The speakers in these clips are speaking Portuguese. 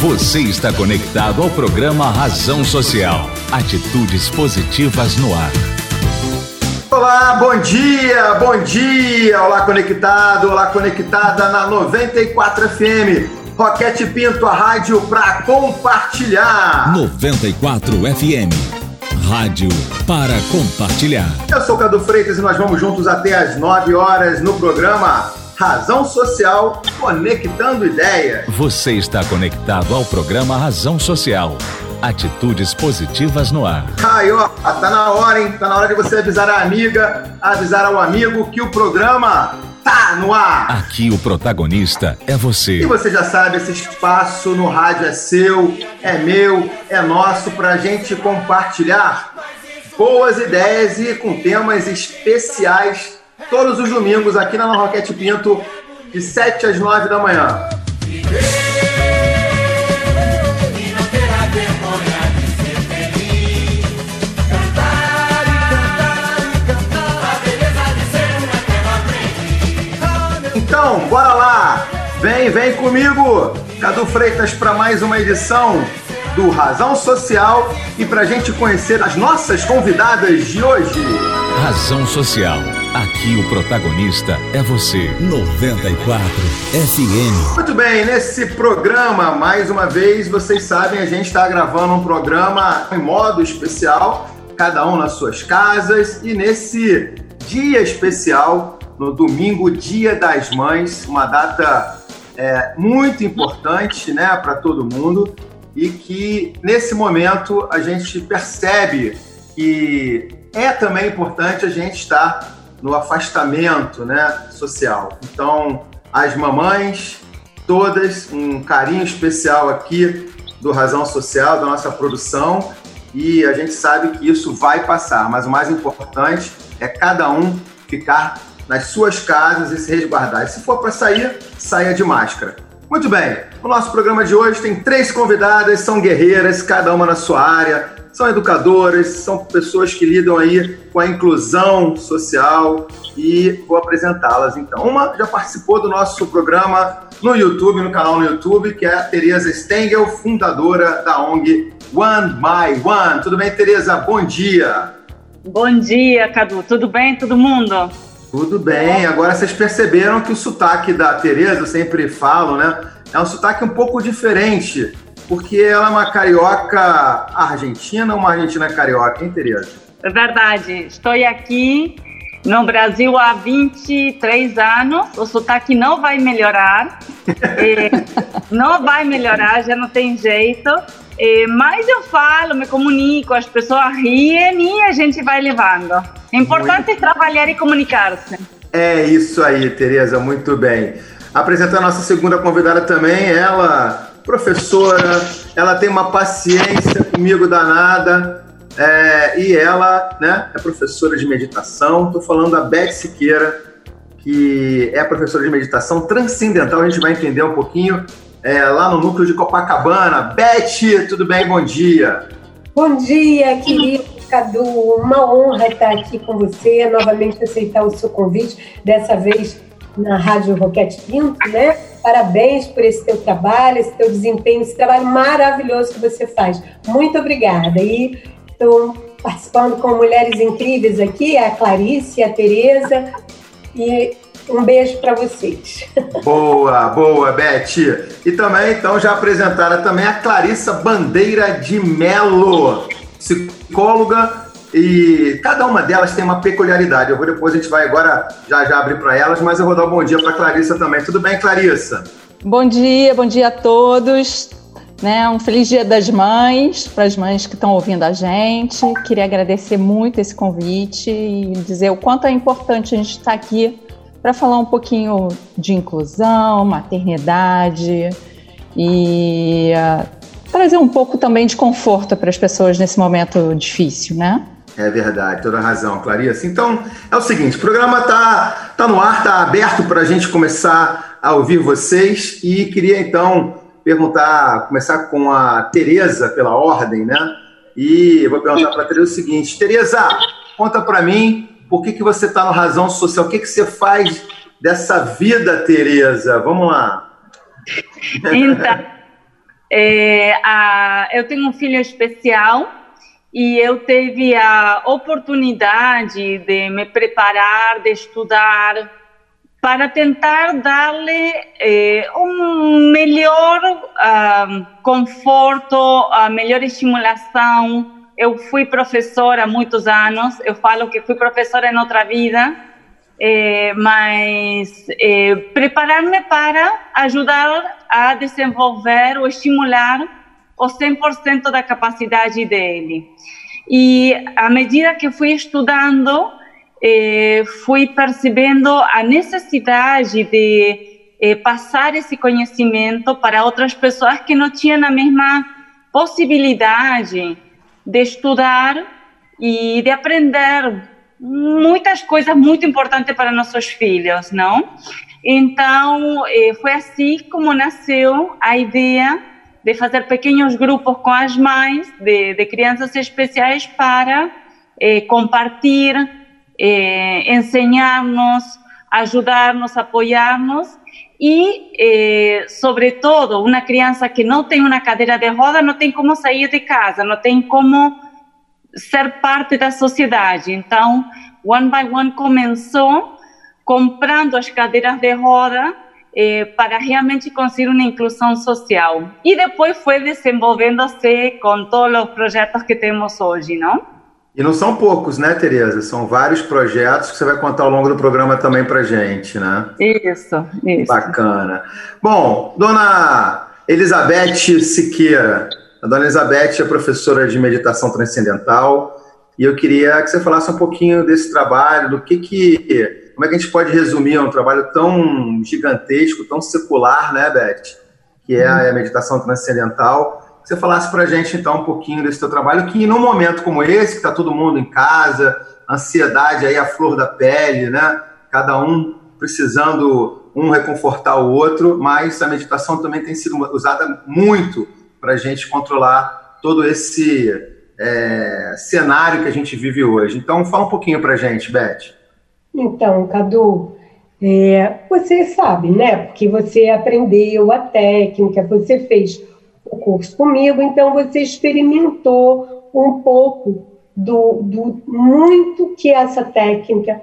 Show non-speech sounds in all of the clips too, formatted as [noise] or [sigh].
Você está conectado ao programa Razão Social. Atitudes positivas no ar. Olá, bom dia, bom dia. Olá, conectado, olá, conectada na 94 FM. Roquete Pinto, a rádio para compartilhar. 94 FM. Rádio para compartilhar. Eu sou Cadu Freitas e nós vamos juntos até às 9 horas no programa Razão Social Conectando Ideias. Você está conectado ao programa Razão Social. Atitudes positivas no ar. Aí, ó, tá na hora, hein? Tá na hora de você avisar a amiga, avisar ao amigo que o programa tá no ar. Aqui o protagonista é você. E você já sabe, esse espaço no rádio é seu, é meu, é nosso pra gente compartilhar boas ideias e com temas especiais todos os domingos aqui na Roquete Pinto, de 7 às 9 da manhã. Então, bora lá! Vem, vem comigo! Cadu Freitas para mais uma edição do Razão Social e para a gente conhecer as nossas convidadas de hoje. Razão Social. Aqui o protagonista é você. 94 FM. Muito bem, nesse programa, mais uma vez, vocês sabem, a gente está gravando um programa em modo especial, cada um nas suas casas, e nesse dia especial, no domingo, Dia das Mães, uma data é, muito importante né, para todo mundo e que nesse momento a gente percebe que é também importante a gente estar no afastamento né, social. Então, as mamães, todas, um carinho especial aqui do Razão Social, da nossa produção, e a gente sabe que isso vai passar, mas o mais importante é cada um ficar nas suas casas e se resguardar. E se for para sair, saia de máscara. Muito bem, o nosso programa de hoje tem três convidadas, são guerreiras, cada uma na sua área, são educadoras, são pessoas que lidam aí com a inclusão social e vou apresentá-las então. Uma já participou do nosso programa no YouTube, no canal no YouTube, que é a Tereza Stengel, fundadora da ONG One by One. Tudo bem, Tereza? Bom dia. Bom dia, Cadu. Tudo bem, todo mundo? Tudo bem. Agora vocês perceberam que o sotaque da Tereza, eu sempre falo, né? É um sotaque um pouco diferente, porque ela é uma carioca argentina uma argentina carioca, hein, Tereza? É verdade. Estou aqui no Brasil há 23 anos. O sotaque não vai melhorar. [laughs] não vai melhorar, já não tem jeito. Mas eu falo, me comunico, as pessoas riem e a gente vai levando. É importante muito... trabalhar e comunicar-se. É isso aí, Tereza, muito bem. Apresentando a nossa segunda convidada também, ela, professora, ela tem uma paciência comigo danada, é, e ela né, é professora de meditação. Estou falando da Beth Siqueira, que é professora de meditação transcendental, a gente vai entender um pouquinho é, lá no núcleo de Copacabana. Beth, tudo bem? Bom dia. Bom dia, querido Cadu. Uma honra estar aqui com você, novamente aceitar o seu convite, dessa vez na Rádio Roquete Pinto, né? Parabéns por esse teu trabalho, esse teu desempenho, esse trabalho maravilhoso que você faz. Muito obrigada. E estou participando com mulheres incríveis aqui, a Clarice, a Tereza, e um beijo para vocês. [laughs] Boa, boa, Beth. E também, então, já apresentaram também a Clarissa Bandeira de Melo, psicóloga, e cada uma delas tem uma peculiaridade. Eu vou depois, a gente vai agora já já abrir para elas, mas eu vou dar um bom dia para Clarissa também. Tudo bem, Clarissa? Bom dia, bom dia a todos. Né, um feliz Dia das Mães para as mães que estão ouvindo a gente. Queria agradecer muito esse convite e dizer o quanto é importante a gente estar aqui para falar um pouquinho de inclusão, maternidade e uh, trazer um pouco também de conforto para as pessoas nesse momento difícil, né? É verdade, toda razão, Clarice. Então, é o seguinte, o programa tá, tá no ar, tá aberto para a gente começar a ouvir vocês e queria então perguntar, começar com a Tereza pela ordem, né? E vou perguntar para a Tereza o seguinte, Tereza, conta para mim por que, que você está no Razão Social? O que, que você faz dessa vida, Tereza? Vamos lá. Então, [laughs] é, a, eu tenho um filho especial e eu tive a oportunidade de me preparar, de estudar, para tentar dar-lhe eh, um melhor uh, conforto, a melhor estimulação. Eu fui professora há muitos anos, eu falo que fui professora em outra vida, eh, mas eh, preparar-me para ajudar a desenvolver ou estimular o 100% da capacidade dele. E à medida que fui estudando, eh, fui percebendo a necessidade de eh, passar esse conhecimento para outras pessoas que não tinham a mesma possibilidade de estudar e de aprender muitas coisas muito importantes para nossos filhos, não? Então, eh, foi assim como nasceu a ideia de fazer pequenos grupos com as mães de, de crianças especiais para eh, compartilhar eh, enseñarnos, ayudarnos, apoyarnos e, eh, sobretudo, uma criança que não tem uma cadeira de roda não tem como sair de casa, não tem como ser parte da sociedade. Então, One by One começou comprando as cadeiras de roda eh, para realmente conseguir uma inclusão social. E depois foi desenvolvendo-se com todos os projetos que temos hoje, não? E não são poucos, né, Tereza? São vários projetos que você vai contar ao longo do programa também para gente, né? Isso, isso. Bacana. Bom, dona Elizabeth Siqueira. A dona Elizabeth é professora de meditação transcendental e eu queria que você falasse um pouquinho desse trabalho, do que que... Como é que a gente pode resumir um trabalho tão gigantesco, tão secular, né, Beth? Que é a meditação transcendental você falasse para a gente, então, um pouquinho desse teu trabalho, que num momento como esse, que está todo mundo em casa, ansiedade aí a flor da pele, né? Cada um precisando um reconfortar o outro, mas a meditação também tem sido usada muito para a gente controlar todo esse é, cenário que a gente vive hoje. Então, fala um pouquinho para a gente, Beth. Então, Cadu, é, você sabe, né? Porque você aprendeu a técnica, você fez o curso comigo, então você experimentou um pouco do, do muito que essa técnica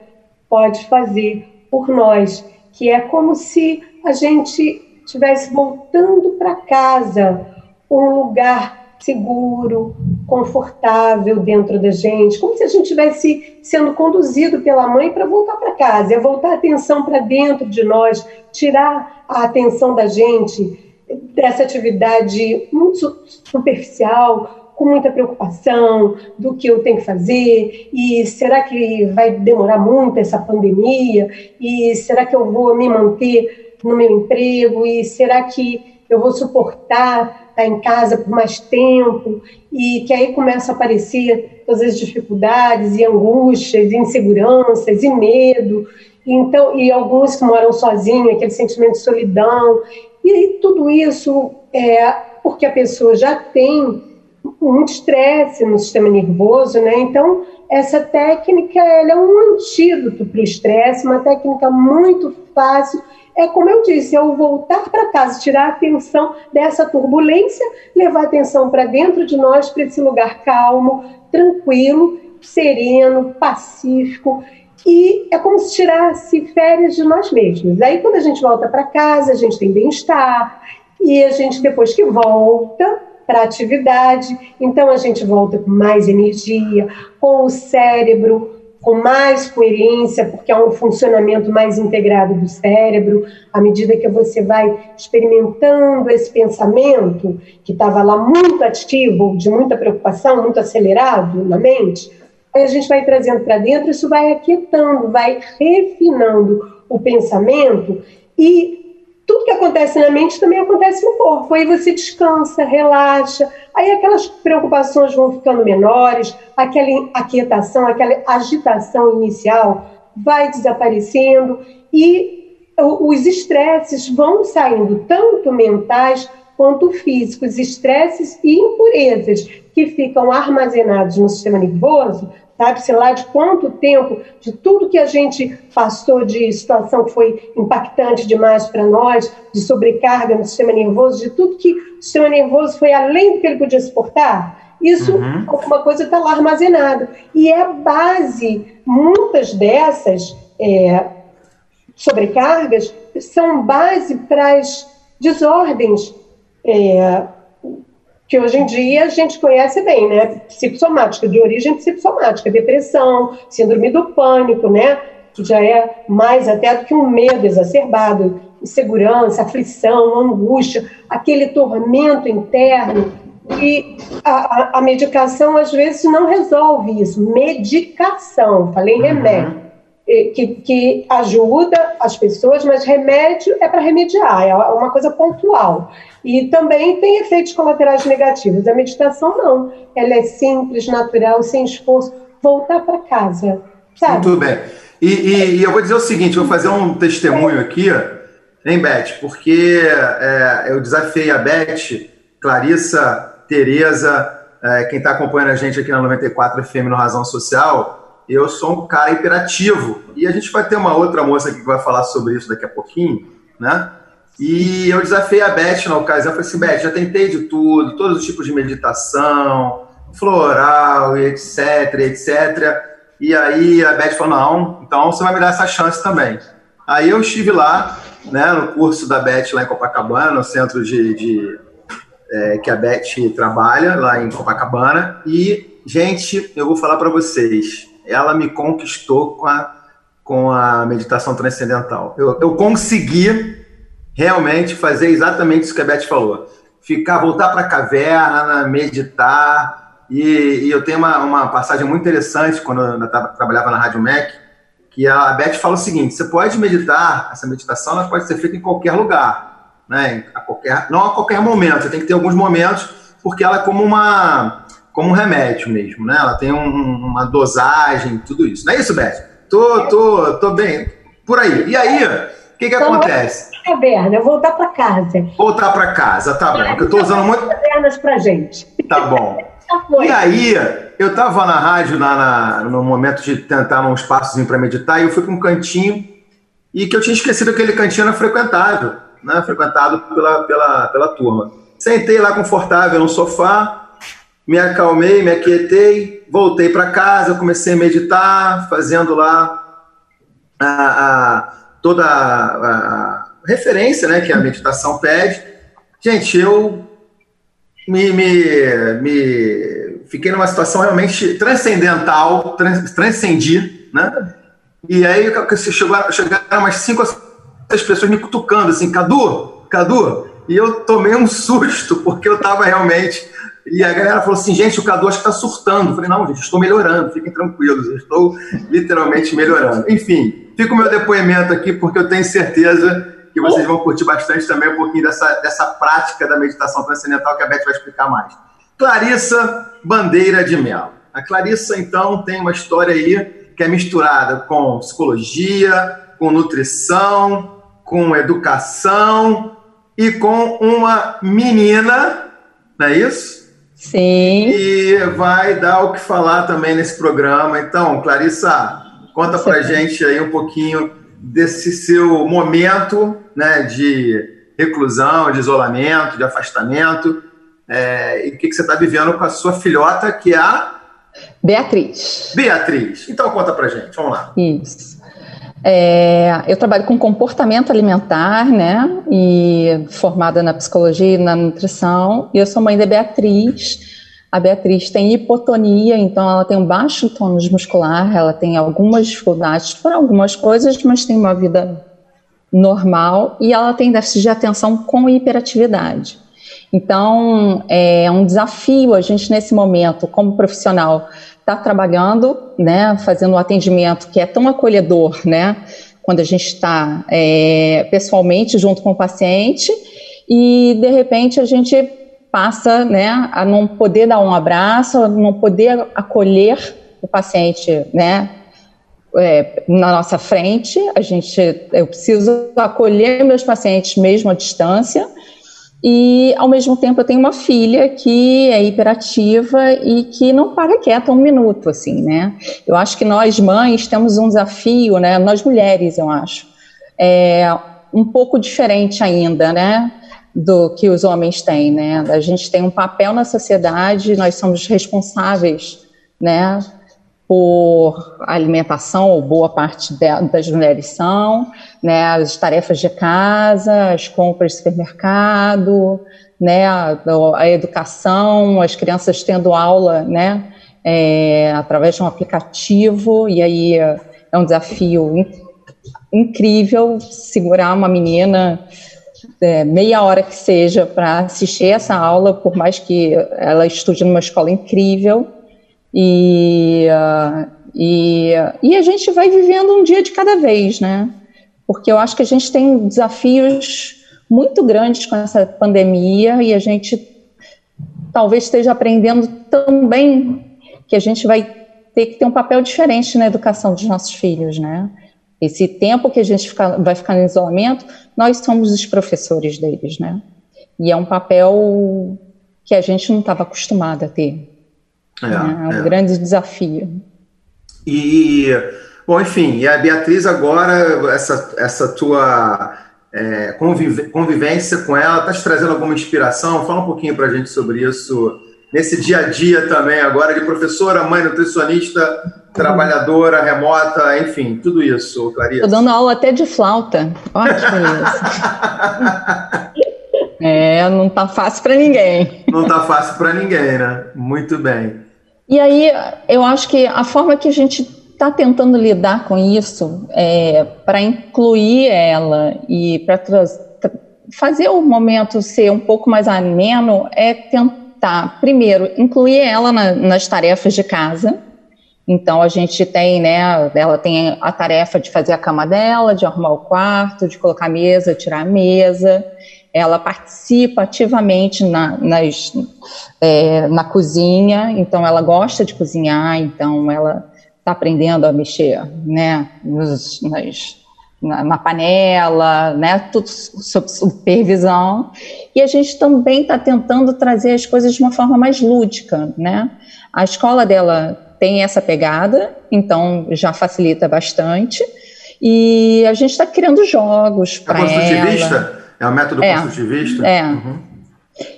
pode fazer por nós, que é como se a gente estivesse voltando para casa, um lugar seguro, confortável dentro da gente, como se a gente estivesse sendo conduzido pela mãe para voltar para casa, é voltar a atenção para dentro de nós, tirar a atenção da gente dessa atividade muito superficial, com muita preocupação do que eu tenho que fazer, e será que vai demorar muito essa pandemia, e será que eu vou me manter no meu emprego, e será que eu vou suportar estar em casa por mais tempo, e que aí começa a aparecer todas as dificuldades e angústias, e inseguranças e medo, então, e alguns que moram sozinhos, aquele sentimento de solidão, e tudo isso é porque a pessoa já tem muito estresse no sistema nervoso, né? Então, essa técnica ela é um antídoto para o estresse, uma técnica muito fácil. É como eu disse, é o voltar para casa, tirar a atenção dessa turbulência, levar a atenção para dentro de nós, para esse lugar calmo, tranquilo, sereno, pacífico e é como se tirasse férias de nós mesmos. Aí, quando a gente volta para casa, a gente tem bem-estar, e a gente, depois que volta para a atividade, então a gente volta com mais energia, com o cérebro com mais coerência, porque há um funcionamento mais integrado do cérebro, à medida que você vai experimentando esse pensamento que estava lá muito ativo, de muita preocupação, muito acelerado na mente, Aí a gente vai trazendo para dentro, isso vai aquietando, vai refinando o pensamento e tudo que acontece na mente também acontece no corpo. Aí você descansa, relaxa, aí aquelas preocupações vão ficando menores, aquela aquietação, aquela agitação inicial vai desaparecendo e os estresses vão saindo, tanto mentais quanto físicos, estresses e impurezas que ficam armazenados no sistema nervoso sabe-se lá de quanto tempo, de tudo que a gente passou de situação que foi impactante demais para nós, de sobrecarga no sistema nervoso, de tudo que o sistema nervoso foi além do que ele podia suportar. Isso, uhum. alguma coisa está lá armazenada. E é a base, muitas dessas é, sobrecargas são base para as desordens é, que hoje em dia a gente conhece bem, né? Psicossomática, de origem psicossomática, depressão, síndrome do pânico, né? Que já é mais até do que um medo exacerbado, insegurança, aflição, angústia, aquele tormento interno. E a, a, a medicação às vezes não resolve isso. Medicação, falei uhum. remédio que, que ajuda as pessoas, mas remédio é para remediar, é uma coisa pontual. E também tem efeitos colaterais negativos. A meditação não. Ela é simples, natural, sem esforço. Voltar para casa, sabe? Muito bem. E, e, e, eu vou dizer o seguinte, vou fazer um testemunho aqui, hein, Beth? Porque é, eu desafiei a Beth, Clarissa, Tereza, é, quem está acompanhando a gente aqui na 94 FM no Razão Social, eu sou um cara hiperativo. E a gente vai ter uma outra moça aqui que vai falar sobre isso daqui a pouquinho, né? E eu desafiei a Beth na ocasião. Eu falei assim, Beth, já tentei de tudo, todos os tipos de meditação, floral, etc, etc. E aí a Beth falou, não, então você vai me dar essa chance também. Aí eu estive lá, né, no curso da Beth lá em Copacabana, no centro de, de é, que a Beth trabalha lá em Copacabana. E, gente, eu vou falar para vocês, ela me conquistou com a, com a meditação transcendental. Eu, eu consegui realmente fazer exatamente isso que a Beth falou. Ficar, voltar para a caverna, meditar. E, e, eu tenho uma, uma passagem muito interessante quando eu trabalhava na Rádio Mac, que a Beth fala o seguinte: você pode meditar, essa meditação ela pode ser feita em qualquer lugar, né? a qualquer, não a qualquer momento, você tem que ter alguns momentos, porque ela é como uma como um remédio mesmo, né? Ela tem um, uma dosagem, tudo isso. Não é isso, Beth? Tô, tô, tô bem. Por aí. E aí, o que que então, acontece? Caverna, voltar para casa. Voltar para casa, tá bom. Porque eu tô usando muito. Cavernas pra gente. Tá bom. [laughs] e aí, eu tava na rádio, na, na, no momento de tentar um espaçozinho para meditar, e eu fui para um cantinho, e que eu tinha esquecido que aquele cantinho era frequentado, né? Frequentado pela, pela, pela turma. Sentei lá confortável no sofá, me acalmei, me aquietei, voltei para casa, comecei a meditar, fazendo lá a, a toda a, a, referência né, que a meditação pede. Gente, eu me, me, me fiquei numa situação realmente transcendental, trans, transcendi, né? E aí chegaram, chegaram umas cinco seis pessoas me cutucando assim, Cadu, Cadu, e eu tomei um susto, porque eu estava realmente e a galera falou assim, gente, o Cadu acho que está surtando. Eu falei, não, gente, estou melhorando, fiquem tranquilos, estou literalmente melhorando. Enfim, fica o meu depoimento aqui, porque eu tenho certeza que vocês vão curtir bastante também um pouquinho dessa, dessa prática da meditação transcendental que a Beth vai explicar mais. Clarissa Bandeira de Mel. A Clarissa, então, tem uma história aí que é misturada com psicologia, com nutrição, com educação e com uma menina, não é isso? Sim. E vai dar o que falar também nesse programa. Então, Clarissa, conta pra gente aí um pouquinho desse seu momento né, de reclusão, de isolamento, de afastamento, é, e o que, que você está vivendo com a sua filhota, que é a Beatriz. Beatriz. Então conta pra gente, vamos lá. Isso. É, eu trabalho com comportamento alimentar, né? E formada na psicologia e na nutrição. E eu sou mãe da Beatriz. A Beatriz tem hipotonia, então ela tem um baixo tônus muscular, ela tem algumas dificuldades por algumas coisas, mas tem uma vida normal e ela tem déficit de atenção com hiperatividade. Então, é um desafio a gente, nesse momento, como profissional, está trabalhando, né, fazendo um atendimento que é tão acolhedor, né, quando a gente está é, pessoalmente junto com o paciente e de repente a gente passa, né, a não poder dar um abraço, a não poder acolher o paciente, né, é, na nossa frente. A gente, eu preciso acolher meus pacientes mesmo à distância e, ao mesmo tempo, eu tenho uma filha que é hiperativa e que não para quieta um minuto, assim, né? Eu acho que nós, mães, temos um desafio, né? Nós mulheres, eu acho, é um pouco diferente ainda, né? do que os homens têm, né? A gente tem um papel na sociedade, nós somos responsáveis, né, por alimentação, ou boa parte das mulheres são, né, as tarefas de casa, as compras de supermercado, né, a, educação, as crianças tendo aula, né, é, através de um aplicativo, e aí é um desafio incrível segurar uma menina é, meia hora que seja para assistir essa aula, por mais que ela estude numa escola incrível, e, uh, e, e a gente vai vivendo um dia de cada vez, né? Porque eu acho que a gente tem desafios muito grandes com essa pandemia e a gente talvez esteja aprendendo também que a gente vai ter que ter um papel diferente na educação dos nossos filhos, né? Esse tempo que a gente fica, vai ficar no isolamento, nós somos os professores deles, né? E é um papel que a gente não estava acostumado a ter. É, é um é. grande desafio. E, bom, enfim, e a Beatriz agora, essa, essa tua é, convivência com ela, está te trazendo alguma inspiração? Fala um pouquinho para a gente sobre isso, nesse dia a dia também, agora de professora, mãe nutricionista, trabalhadora, remota, enfim, tudo isso, Clarice. Estou dando aula até de flauta. Ótimo isso. [laughs] é, não tá fácil para ninguém. Não tá fácil para ninguém, né? Muito bem. E aí, eu acho que a forma que a gente está tentando lidar com isso, é, para incluir ela e para fazer o momento ser um pouco mais ameno, é tentar, primeiro, incluir ela na, nas tarefas de casa. Então, a gente tem, né, ela tem a tarefa de fazer a cama dela, de arrumar o quarto, de colocar a mesa, tirar a mesa ela participa ativamente na, nas, é, na cozinha, então ela gosta de cozinhar, então ela está aprendendo a mexer né, nos, nas, na, na, panela, né, tudo sob supervisão. E a gente também está tentando trazer as coisas de uma forma mais lúdica. Né? A escola dela tem essa pegada, então já facilita bastante. E a gente está criando jogos para ela. É o método é, construtivista? É. Uhum.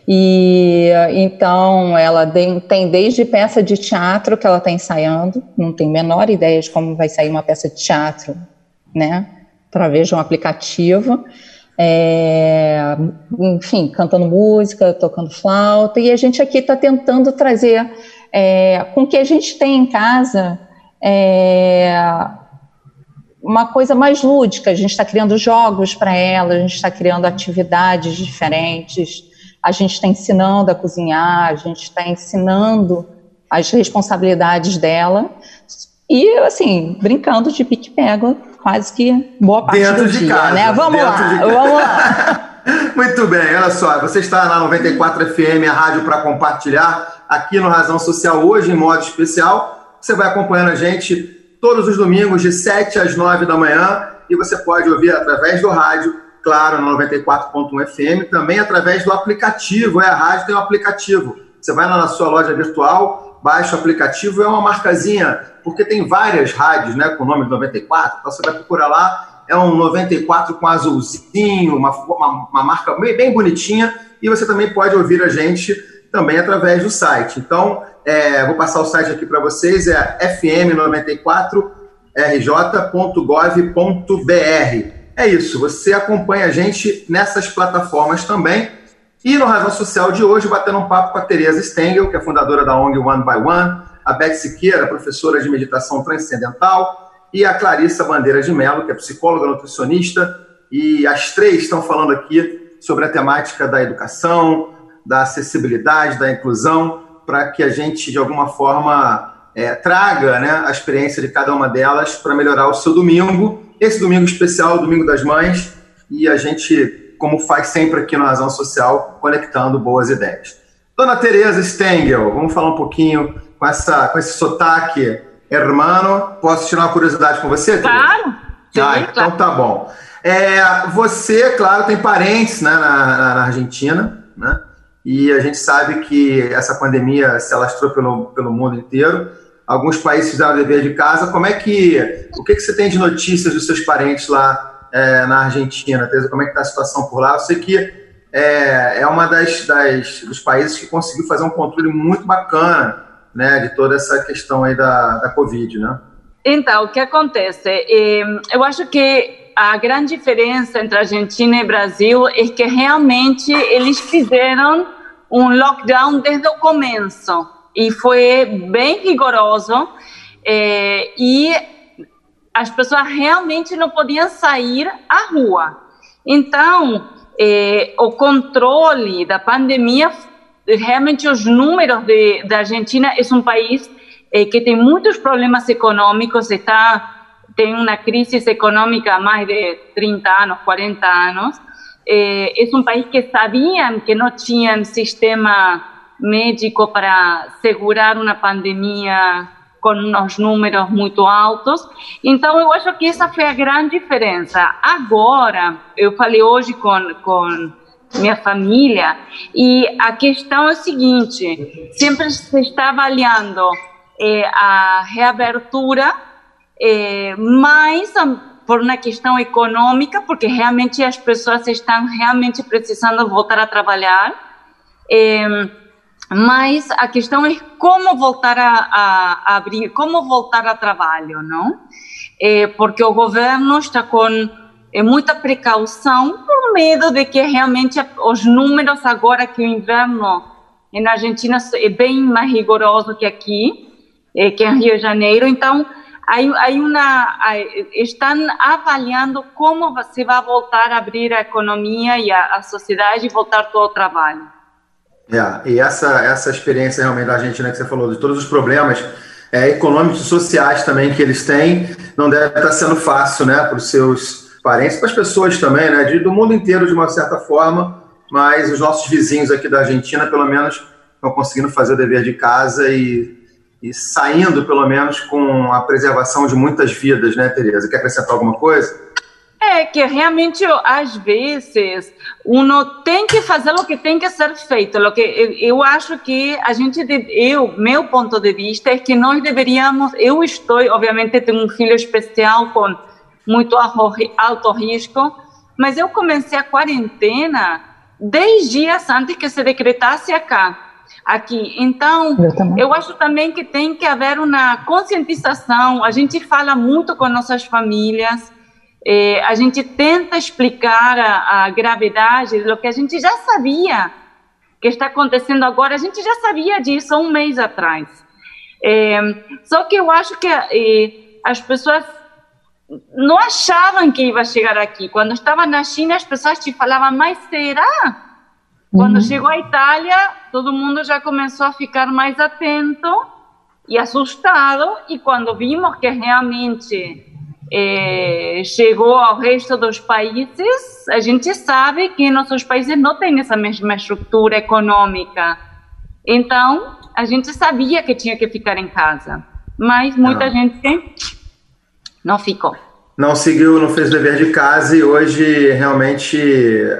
E então ela tem desde peça de teatro que ela está ensaiando, não tem menor ideia de como vai sair uma peça de teatro, né? Através de um aplicativo. É, enfim, cantando música, tocando flauta, e a gente aqui está tentando trazer é, com o que a gente tem em casa é, uma coisa mais lúdica. A gente está criando jogos para ela, a gente está criando atividades diferentes, a gente está ensinando a cozinhar, a gente está ensinando as responsabilidades dela. E, assim, brincando de pique-pega quase que boa parte Dentro do de dia, casa, né? Vamos lá, vamos lá. [laughs] Muito bem, olha só, você está na 94 FM, a rádio para compartilhar, aqui no Razão Social, hoje em modo especial. Você vai acompanhando a gente todos os domingos, de 7 às 9 da manhã, e você pode ouvir através do rádio, claro, no 94.1 FM, também através do aplicativo. É, a rádio tem um aplicativo. Você vai lá na sua loja virtual, baixa o aplicativo, é uma marcazinha, porque tem várias rádios né, com o nome 94, então você vai procurar lá, é um 94 com azulzinho, uma, uma, uma marca bem, bem bonitinha, e você também pode ouvir a gente também através do site. Então, é, vou passar o site aqui para vocês, é fm94rj.gov.br. É isso, você acompanha a gente nessas plataformas também. E no Razão Social de hoje, batendo um papo com a Tereza Stengel, que é fundadora da ONG One by One, a Beth Siqueira, professora de meditação transcendental, e a Clarissa Bandeira de Mello, que é psicóloga nutricionista, e as três estão falando aqui sobre a temática da educação, da acessibilidade, da inclusão, para que a gente, de alguma forma, é, traga né, a experiência de cada uma delas para melhorar o seu domingo. Esse domingo especial, domingo das mães, e a gente, como faz sempre aqui no Razão Social, conectando boas ideias. Dona Tereza Stengel, vamos falar um pouquinho com, essa, com esse sotaque hermano. Posso tirar uma curiosidade com você, Tereza? Claro. Sim, ah, então claro. tá bom. É, você, claro, tem parentes né, na, na Argentina, né? E a gente sabe que essa pandemia se alastrou pelo, pelo mundo inteiro. Alguns países fizeram dever de casa. Como é que. O que, que você tem de notícias dos seus parentes lá é, na Argentina, Teresa? Como é que está a situação por lá? Eu sei que é, é uma das, das, dos países que conseguiu fazer um controle muito bacana né, de toda essa questão aí da, da Covid, né? Então, o que acontece? É, eu acho que a grande diferença entre Argentina e Brasil é que realmente eles fizeram um lockdown desde o começo e foi bem rigoroso é, e as pessoas realmente não podiam sair à rua. Então, é, o controle da pandemia, realmente os números de, da Argentina é um país é, que tem muitos problemas econômicos, está tem uma crise econômica há mais de 30 anos, 40 anos. É, é um país que sabiam que não tinham sistema médico para segurar uma pandemia com uns números muito altos. Então, eu acho que essa foi a grande diferença. Agora, eu falei hoje com, com minha família, e a questão é a seguinte: sempre se está avaliando a reabertura, é, mas por uma questão econômica, porque realmente as pessoas estão realmente precisando voltar a trabalhar. É, mas a questão é como voltar a, a, abrir, como voltar a trabalho, não? É porque o governo está com é, muita precaução por medo de que realmente os números agora que o inverno na Argentina é bem mais rigoroso que aqui, é, que em Rio de Janeiro, então aí, aí uma, estão avaliando como se vai voltar a abrir a economia e a, a sociedade e voltar todo o trabalho. É, e essa, essa experiência realmente da Argentina que você falou, de todos os problemas é, econômicos e sociais também que eles têm, não deve estar sendo fácil né, para os seus parentes, para as pessoas também, né, de, do mundo inteiro de uma certa forma, mas os nossos vizinhos aqui da Argentina, pelo menos, estão conseguindo fazer o dever de casa e, e saindo, pelo menos, com a preservação de muitas vidas, né, Tereza? Quer acrescentar alguma coisa? É que realmente, às vezes, uno tem que fazer o que tem que ser feito. O que eu, acho que a gente, eu, meu ponto de vista é que nós deveríamos. Eu estou, obviamente, tenho um filho especial com muito alto risco, mas eu comecei a quarentena dez dias antes que se decretasse acá aqui. Então, eu, eu, acho também que tem que haver uma conscientização. A gente fala muito com nossas famílias é, a gente tenta explicar a, a gravidade do que a gente já sabia que está acontecendo agora, a gente já sabia disso há um mês atrás. É, só que eu acho que é, as pessoas não achavam que ia chegar aqui. Quando estava na China, as pessoas te falavam, mas será? Quando uhum. chegou a Itália, todo mundo já começou a ficar mais atento e assustado, e quando vimos que realmente é, chegou ao resto dos países, a gente sabe que nossos países não têm essa mesma estrutura econômica. Então, a gente sabia que tinha que ficar em casa, mas muita não. gente não ficou. Não seguiu, não fez o dever de casa e hoje realmente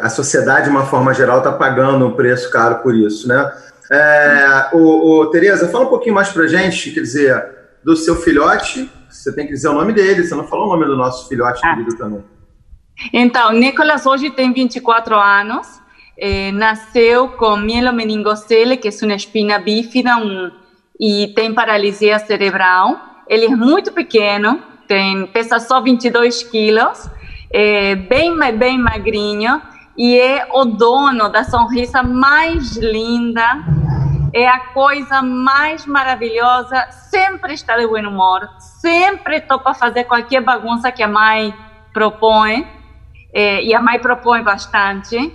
a sociedade, de uma forma geral, está pagando um preço caro por isso, né? É, o, o, Tereza, fala um pouquinho mais para gente, quer dizer, do seu filhote, você tem que dizer o nome dele, você não falou o nome do nosso filhote ah. querido também. Então, Nicolas hoje tem 24 anos, eh, nasceu com mielomeningocele, que é uma espina bífida um, e tem paralisia cerebral. Ele é muito pequeno, tem, pesa só 22 quilos, é bem, bem magrinho e é o dono da sonrisa mais linda é a coisa mais maravilhosa, sempre está de bom humor, sempre topa fazer qualquer bagunça que a mãe propõe, é, e a mãe propõe bastante.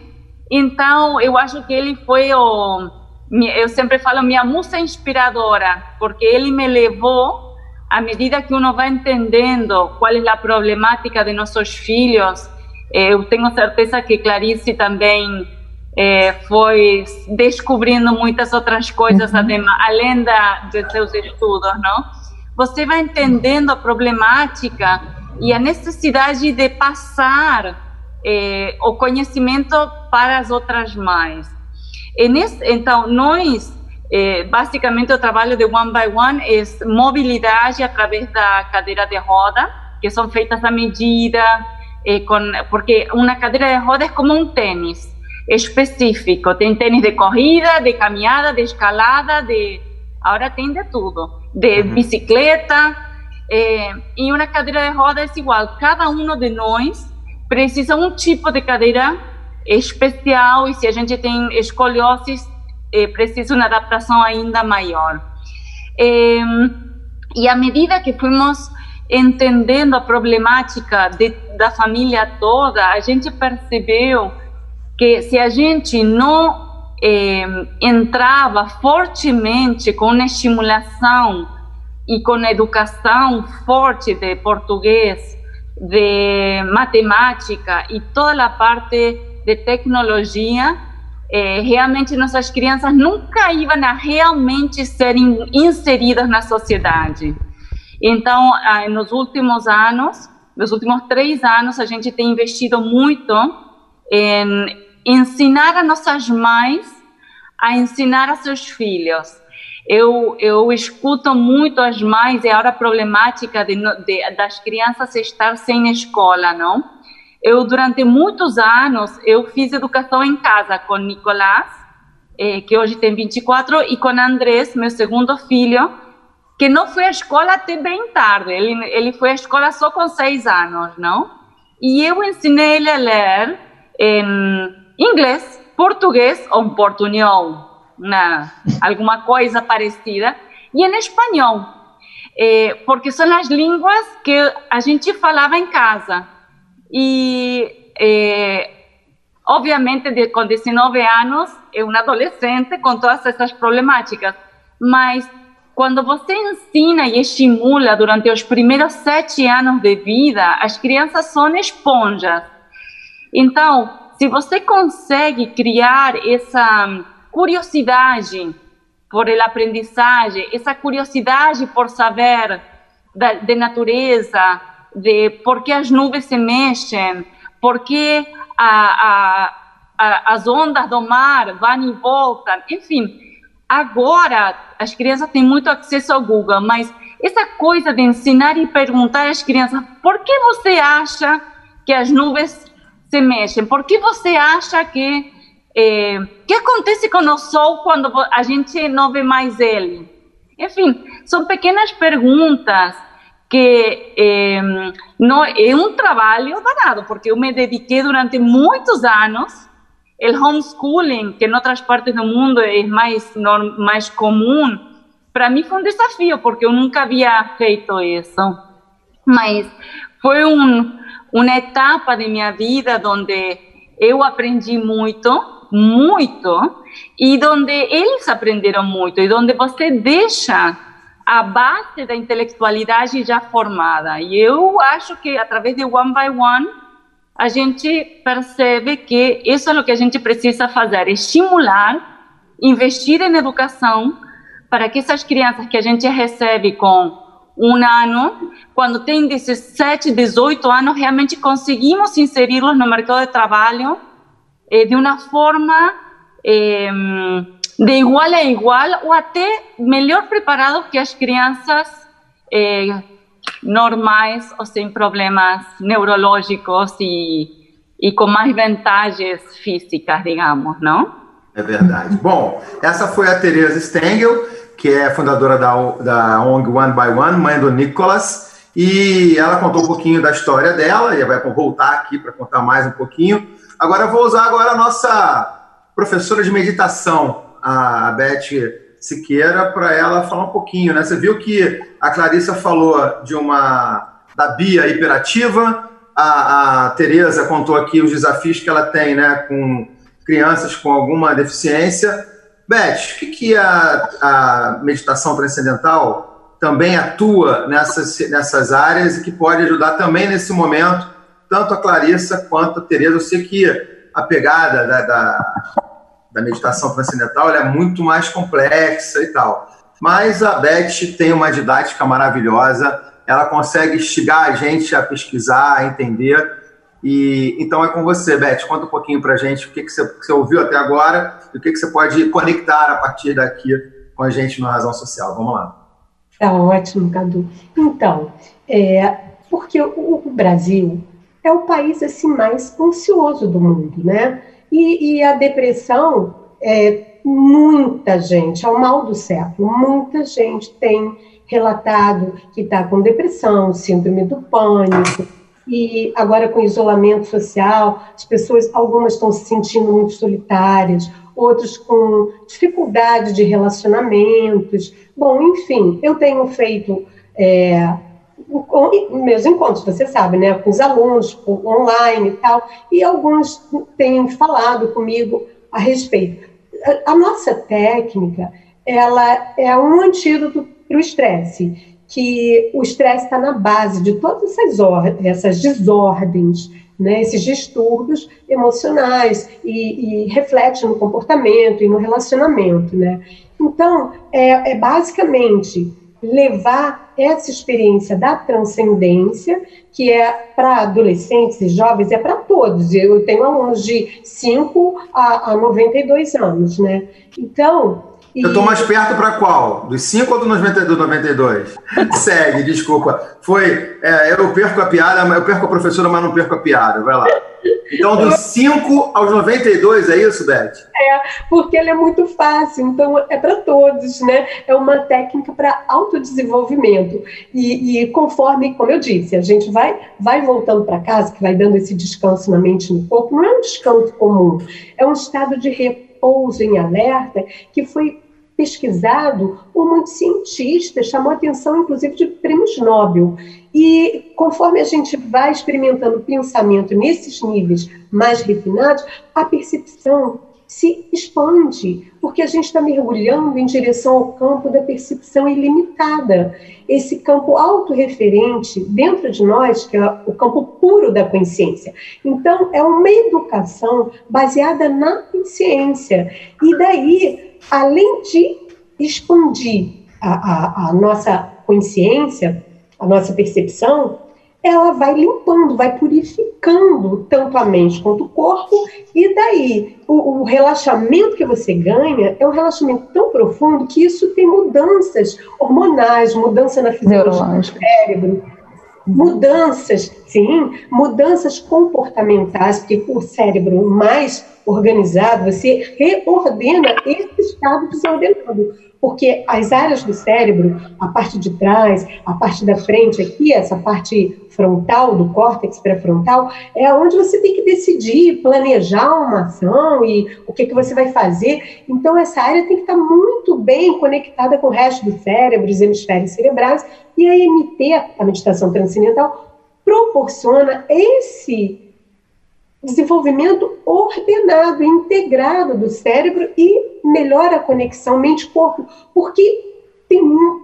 Então, eu acho que ele foi o. Eu sempre falo, minha musa inspiradora, porque ele me levou, à medida que uno vai entendendo qual é a problemática de nossos filhos, eu tenho certeza que Clarice também é, foi descobrindo muitas outras coisas uhum. além da, de seus estudos, não? Você vai entendendo a problemática e a necessidade de passar é, o conhecimento para as outras mães. Nesse, então, nós, é, basicamente, o trabalho de One by One é mobilidade através da cadeira de roda, que são feitas à medida, é, com, porque uma cadeira de roda é como um tênis específico. Tem tênis de corrida, de caminhada, de escalada, de agora tem de tudo, de uhum. bicicleta é, e uma cadeira de rodas igual. Cada um de nós precisa um tipo de cadeira especial e se a gente tem escoliose, é, precisa uma adaptação ainda maior. É, e à medida que fomos entendendo a problemática de, da família toda, a gente percebeu que se a gente não eh, entrava fortemente com estimulação e com educação forte de português, de matemática e toda a parte de tecnologia, eh, realmente nossas crianças nunca iam a realmente serem inseridas na sociedade. Então, ah, nos últimos anos, nos últimos três anos, a gente tem investido muito em ensinar as nossas mães a ensinar a seus filhos. Eu, eu escuto muito as mães e a problemática de, de, das crianças estar sem escola, não? Eu, durante muitos anos, eu fiz educação em casa com Nicolás, eh, que hoje tem 24, e com Andrés, meu segundo filho, que não foi à escola até bem tarde. Ele, ele foi à escola só com seis anos, não? E eu ensinei ele a ler em inglês, português ou portunhol, na, alguma coisa parecida, e em espanhol, eh, porque são as línguas que a gente falava em casa. E, eh, obviamente, de, com 19 anos, é um adolescente com todas essas problemáticas, mas quando você ensina e estimula durante os primeiros sete anos de vida, as crianças são esponjas. Então, se você consegue criar essa curiosidade por a aprendizagem, essa curiosidade por saber da, de natureza, de por que as nuvens se mexem, por que a, a, a, as ondas do mar vão e voltam, enfim. Agora, as crianças têm muito acesso ao Google, mas essa coisa de ensinar e perguntar às crianças por que você acha que as nuvens se mexem? Por que você acha que é, que acontece com o sol quando a gente não vê mais ele? Enfim, são pequenas perguntas que é, é um trabalho danado, porque eu me dediquei durante muitos anos. O homeschooling, que em outras partes do mundo é mais, mais comum, para mim foi um desafio, porque eu nunca havia feito isso. Mas foi um, uma etapa de minha vida onde eu aprendi muito, muito, e onde eles aprenderam muito, e onde você deixa a base da intelectualidade já formada. E eu acho que através de One by One, a gente percebe que isso é o que a gente precisa fazer, estimular, investir em educação, para que essas crianças que a gente recebe com um ano, quando tem 17, 18 anos, realmente conseguimos inseri-los no mercado de trabalho eh, de uma forma eh, de igual a igual ou até melhor preparados que as crianças eh, normais ou sem problemas neurológicos e, e com mais vantagens físicas, digamos, não? É verdade. Bom, essa foi a Teresa Stengel que é fundadora da, da ONG One by One, mãe do Nicolas, e ela contou um pouquinho da história dela, e vai voltar aqui para contar mais um pouquinho. Agora eu vou usar agora a nossa professora de meditação, a Beth Siqueira, para ela falar um pouquinho, né? Você viu que a Clarissa falou de uma da Bia hiperativa, a, a Tereza contou aqui os desafios que ela tem, né, com crianças com alguma deficiência. Beth, o que, que a, a meditação transcendental também atua nessas, nessas áreas e que pode ajudar também nesse momento, tanto a Clarissa quanto a Tereza? Eu sei que a pegada da, da, da meditação transcendental é muito mais complexa e tal. Mas a Beth tem uma didática maravilhosa, ela consegue instigar a gente a pesquisar, a entender e então é com você, Beth. Conta um pouquinho para a gente o que, que, você, que, você, ouviu até agora e o que, que você pode conectar a partir daqui com a gente no Razão Social. Vamos lá. Tá ótimo, Cadu. Então, é, porque o, o Brasil é o país assim mais ansioso do mundo, né? E, e a depressão, é, muita gente, é o mal do século, muita gente tem relatado que está com depressão, síndrome do pânico, e agora com isolamento social, as pessoas, algumas estão se sentindo muito solitárias, outros com dificuldade de relacionamentos. Bom, enfim, eu tenho feito é, meus encontros, você sabe, né, com os alunos, online e tal, e alguns têm falado comigo a respeito. A, nossa técnica, ela é um antídoto para o estresse que o estresse está na base de todas essas, essas desordens, né, esses distúrbios emocionais e, e, reflete no comportamento e no relacionamento. Né? Então, é, é basicamente levar essa experiência da transcendência, que é para adolescentes e jovens, é para todos. Eu tenho alunos de 5 a, a 92 anos, né? Então, eu estou mais perto para qual? Dos 5 ou do 92? [laughs] Segue, desculpa. Foi, é, eu perco a piada, eu perco a professora, mas não perco a piada. Vai lá. Então, dos 5 aos 92, é isso, Beth? É, porque ele é muito fácil, então é para todos, né? É uma técnica para autodesenvolvimento. E, e conforme, como eu disse, a gente vai, vai voltando para casa, que vai dando esse descanso na mente e no corpo, não é um descanso comum, é um estado de repouso em alerta que foi pesquisado por muitos cientistas, chamou atenção inclusive de prêmios Nobel. E conforme a gente vai experimentando pensamento nesses níveis mais refinados, a percepção se expande, porque a gente está mergulhando em direção ao campo da percepção ilimitada. Esse campo autorreferente dentro de nós, que é o campo puro da consciência. Então, é uma educação baseada na consciência. E daí além de expandir a, a, a nossa consciência, a nossa percepção, ela vai limpando, vai purificando tanto a mente quanto o corpo, e daí o, o, relaxamento que você ganha é um relaxamento tão profundo que isso tem mudanças hormonais, mudança na fisiologia do cérebro, mudanças, sim, mudanças comportamentais, porque o cérebro mais organizado, você reordena esse estado desordenado, porque as áreas do cérebro, a parte de trás, a parte da frente aqui, essa parte frontal do córtex pré-frontal, é onde você tem que decidir, planejar uma ação e o que, que você vai fazer. Então, essa área tem que estar muito bem conectada com o resto do cérebro, os hemisférios cerebrais, e a MT, a meditação transcendental, proporciona esse desenvolvimento ordenado, integrado do cérebro e melhora a conexão mente-corpo, porque tem,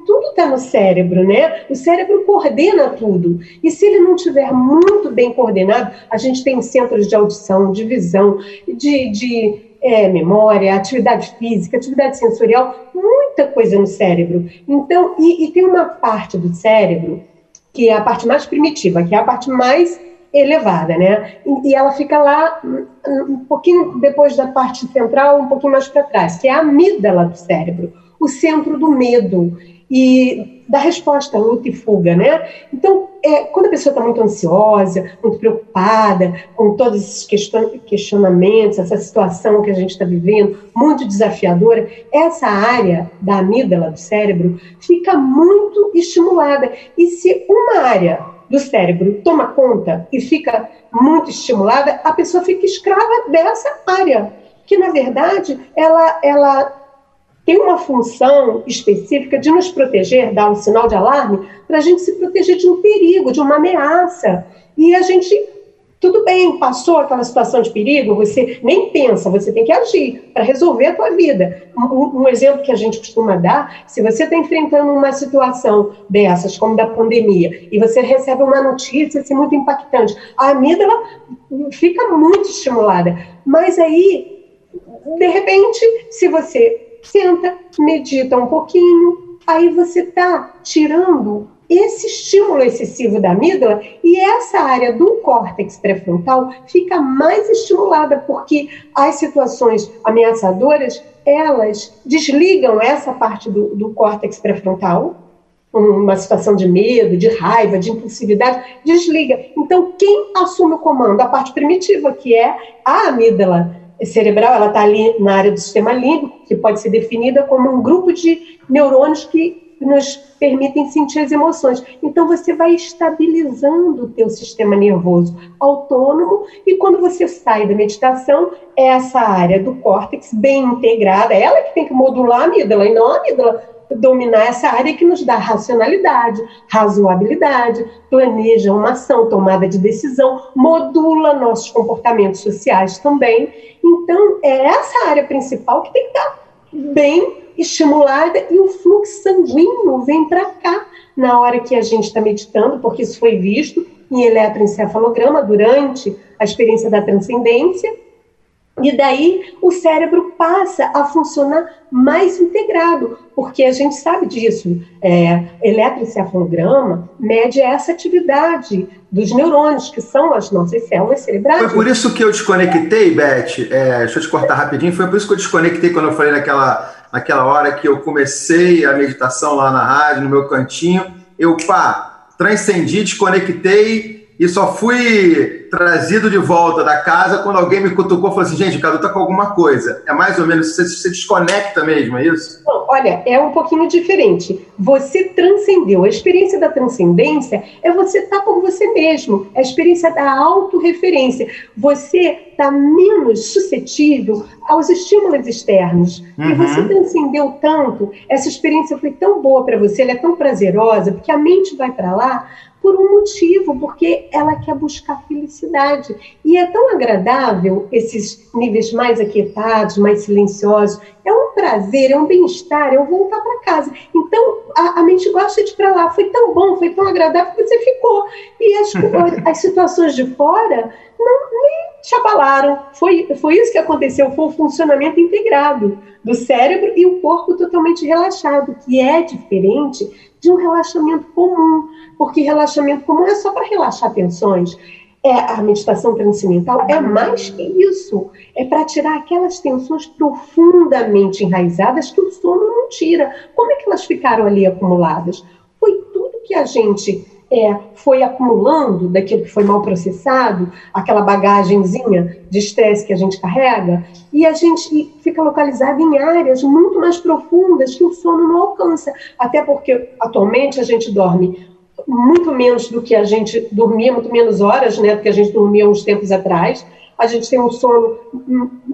tudo está no cérebro, né? O cérebro coordena tudo. E se ele não estiver muito bem coordenado, a gente tem centros de audição, de visão, de, de é, memória, atividade física, atividade sensorial, muita coisa no cérebro. Então, e, e tem uma parte do cérebro que é a parte mais primitiva, que é a parte mais elevada, né? E, ela fica lá um pouquinho depois da parte central, um pouquinho mais para trás, que é a amígdala do cérebro, o centro do medo e da resposta luta e fuga, né? Então, é, quando a pessoa está muito ansiosa, muito preocupada com todos esses questionamentos, essa situação que a gente está vivendo, muito desafiadora, essa área da amígdala do cérebro fica muito estimulada. E se uma área do cérebro toma conta e fica muito estimulada, a pessoa fica escrava dessa área, que na verdade ela, ela tem uma função específica de nos proteger, dar um sinal de alarme, para a gente se proteger de um perigo, de uma ameaça. E a gente tudo bem, passou aquela situação de perigo, você nem pensa, você tem que agir para resolver a tua vida. Um, um, exemplo que a gente costuma dar, se você está enfrentando uma situação dessas, como da pandemia, e você recebe uma notícia assim, muito impactante, a amígdala fica muito estimulada. Mas aí, de repente, se você senta, medita um pouquinho, aí você está tirando esse estímulo excessivo da amígdala e essa área do córtex pré-frontal fica mais estimulada porque as situações ameaçadoras elas desligam essa parte do, do córtex pré-frontal uma situação de medo, de raiva, de impulsividade, desliga. Então, quem assume o comando? A parte primitiva, que é a amígdala cerebral, ela está ali na área do sistema límbico, que pode ser definida como um grupo de neurônios que nos permitem sentir as emoções. Então você vai estabilizando o teu sistema nervoso autônomo e quando você sai da meditação, essa área do córtex bem integrada, ela que tem que modular a amígdala e não a amígdala dominar essa área que nos dá racionalidade, razoabilidade, planeja uma ação, tomada de decisão, modula nossos comportamentos sociais também. Então, é essa área principal que tem que estar bem estimulada e o fluxo sanguíneo vem para cá na hora que a gente está meditando, porque isso foi visto em eletroencefalograma durante a experiência da transcendência e daí o cérebro passa a funcionar mais integrado, porque a gente sabe disso. É, eletroencefalograma mede essa atividade dos neurônios, que são as nossas células cerebrais. Foi por isso que eu desconectei, Beth. É, deixa eu te cortar rapidinho. Foi por isso que eu desconectei quando eu falei naquela, naquela hora que eu comecei a meditação lá na rádio, no meu cantinho. Eu, pá, transcendi, desconectei e só fui trazido de volta da casa quando alguém me cutucou e falou assim: gente, o Cadu tá com alguma coisa. É mais ou menos, você se desconecta mesmo, é isso? olha, é um pouquinho diferente. Você transcendeu. A experiência da transcendência é você estar tá por você mesmo. É a experiência da autorreferência. Você está menos suscetível aos estímulos externos. Uhum. E você transcendeu tanto, essa experiência foi tão boa para você, ela é tão prazerosa, porque a mente vai para lá por um motivo, porque ela quer buscar felicidade. E é tão agradável esses níveis mais aquietados, mais silenciosos. É um prazer, é um bem-estar, é um voltar para casa. Então, a, a, mente gosta de ir para lá. Foi tão bom, foi tão agradável que você ficou. E as, [laughs] as situações de fora não nem te abalaram. Foi, foi isso que aconteceu, foi o funcionamento integrado do cérebro e o corpo totalmente relaxado, que é diferente de um relaxamento comum, porque relaxamento comum é só para relaxar tensões. É, a meditação transcendental é mais que isso. É para tirar aquelas tensões profundamente enraizadas que o sono não tira. Como é que elas ficaram ali acumuladas? Foi tudo que a gente é, foi acumulando daquilo que foi mal processado, aquela bagagenzinha de estresse que a gente carrega, e a gente fica localizado em áreas muito mais profundas que o sono não alcança. Até porque atualmente a gente dorme muito menos do que a gente dormia, muito menos horas né, do que a gente dormia uns tempos atrás. A gente tem um sono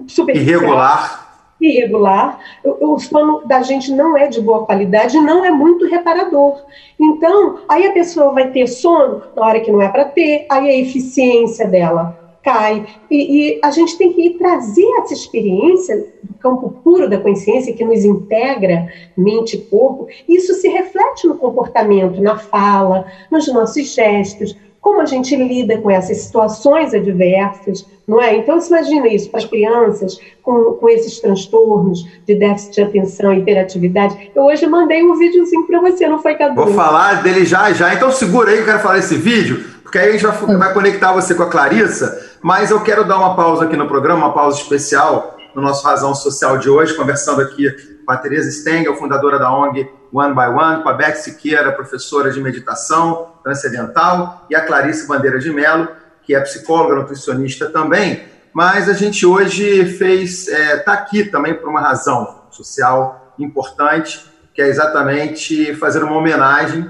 super irregular irregular, o sono da gente não é de boa qualidade, não é muito reparador. Então, aí a pessoa vai ter sono na hora que não é para ter, aí a eficiência dela cai. E, e, a gente tem que ir trazer essa experiência do campo puro da consciência que nos integra mente e corpo. Isso se reflete no comportamento, na fala, nos nossos gestos, como a gente lida com essas situações adversas, não é? Então, você imagina isso para as crianças com, com esses transtornos de déficit de atenção e hiperatividade. Eu hoje mandei um videozinho para você, não foi, Cadu? Vou falar dele já, já. Então, segura aí que eu quero falar desse vídeo, porque aí a gente vai, vai conectar você com a Clarissa, mas eu quero dar uma pausa aqui no programa, uma pausa especial no nosso Razão Social de hoje, conversando aqui com a Teresa Stengel, fundadora da ONG One by One, com a Beck Siqueira, professora de meditação transcendental, e a Clarice Bandeira de Mello, que é psicóloga, nutricionista também. Mas a gente hoje fez, está é, tá aqui também por uma razão social importante, que é exatamente fazer uma homenagem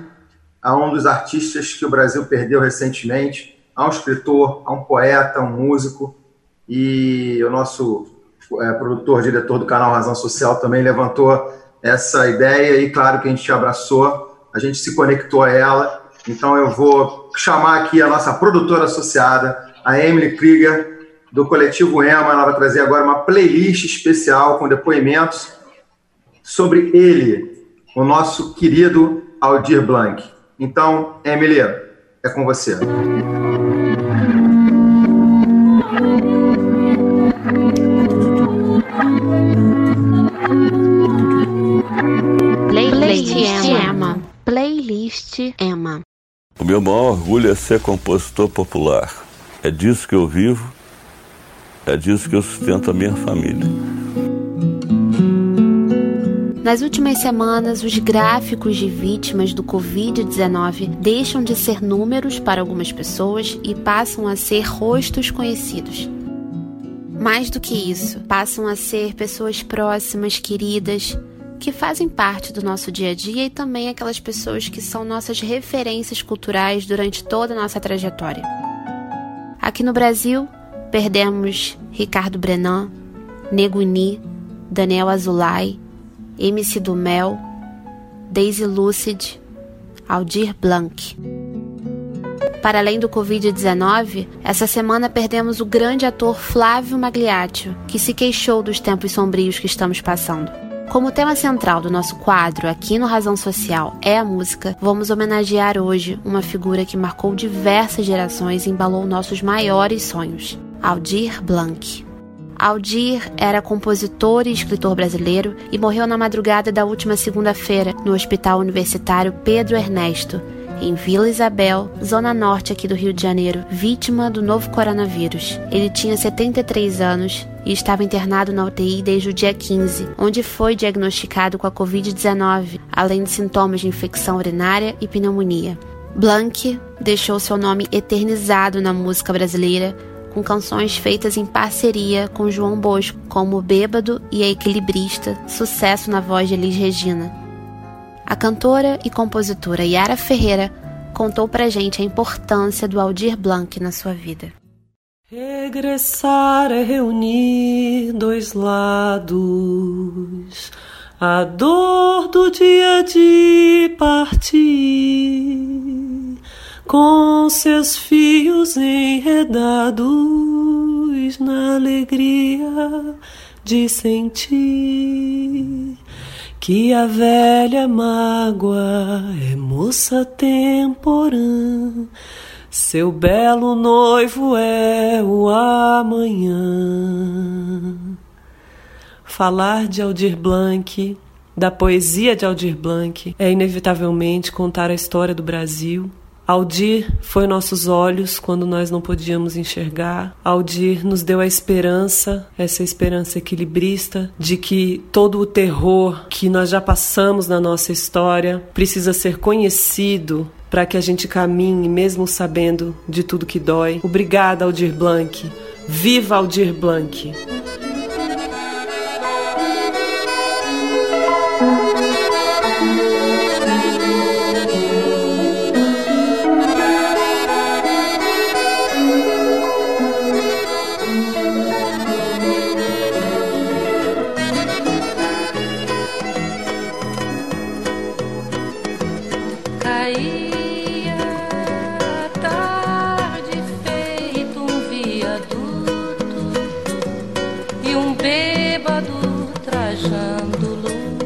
a um dos artistas que o Brasil perdeu recentemente, a um escritor, a um poeta, a um músico, e o nosso é, produtor, diretor do canal Razão Social, também levantou essa ideia e, claro, que a gente abraçou, a gente se conectou a ela. Então, eu vou chamar aqui a nossa produtora associada, a Emily Krieger, do coletivo EMA. Ela vai trazer agora uma playlist especial com depoimentos sobre ele, o nosso querido Aldir Blanc. Então, Emily, é com você. Playlist Emma. O meu maior orgulho é ser compositor popular. É disso que eu vivo, é disso que eu sustento a minha família. Nas últimas semanas, os gráficos de vítimas do Covid-19 deixam de ser números para algumas pessoas e passam a ser rostos conhecidos. Mais do que isso, passam a ser pessoas próximas, queridas, que fazem parte do nosso dia a dia e também aquelas pessoas que são nossas referências culturais durante toda a nossa trajetória. Aqui no Brasil, perdemos Ricardo Brenan, Neguni, Daniel Azulay, MC do Mel, Daisy Lucid, Aldir Blanc. Para além do Covid-19, essa semana perdemos o grande ator Flávio Magliaccio, que se queixou dos tempos sombrios que estamos passando. Como tema central do nosso quadro aqui no Razão Social é a música, vamos homenagear hoje uma figura que marcou diversas gerações e embalou nossos maiores sonhos, Aldir Blanc. Aldir era compositor e escritor brasileiro e morreu na madrugada da última segunda-feira no Hospital Universitário Pedro Ernesto, em Vila Isabel, zona norte aqui do Rio de Janeiro, vítima do novo coronavírus. Ele tinha 73 anos e estava internado na UTI desde o dia 15, onde foi diagnosticado com a Covid-19, além de sintomas de infecção urinária e pneumonia. Blanc deixou seu nome eternizado na música brasileira com canções feitas em parceria com João Bosco, como Bêbado e a Equilibrista, sucesso na voz de Elis Regina. A cantora e compositora Yara Ferreira contou pra gente a importância do Aldir Blanc na sua vida. Regressar é reunir dois lados, a dor do dia de partir, com seus fios enredados na alegria de sentir que a velha mágoa é moça temporã. Seu belo noivo é o amanhã. Falar de Aldir Blanc, da poesia de Aldir Blanc, é inevitavelmente contar a história do Brasil, Aldir foi nossos olhos quando nós não podíamos enxergar. Aldir nos deu a esperança, essa esperança equilibrista, de que todo o terror que nós já passamos na nossa história precisa ser conhecido para que a gente caminhe, mesmo sabendo de tudo que dói. Obrigada, Aldir Blanc. Viva Aldir Blanc! bêbado trajando luz.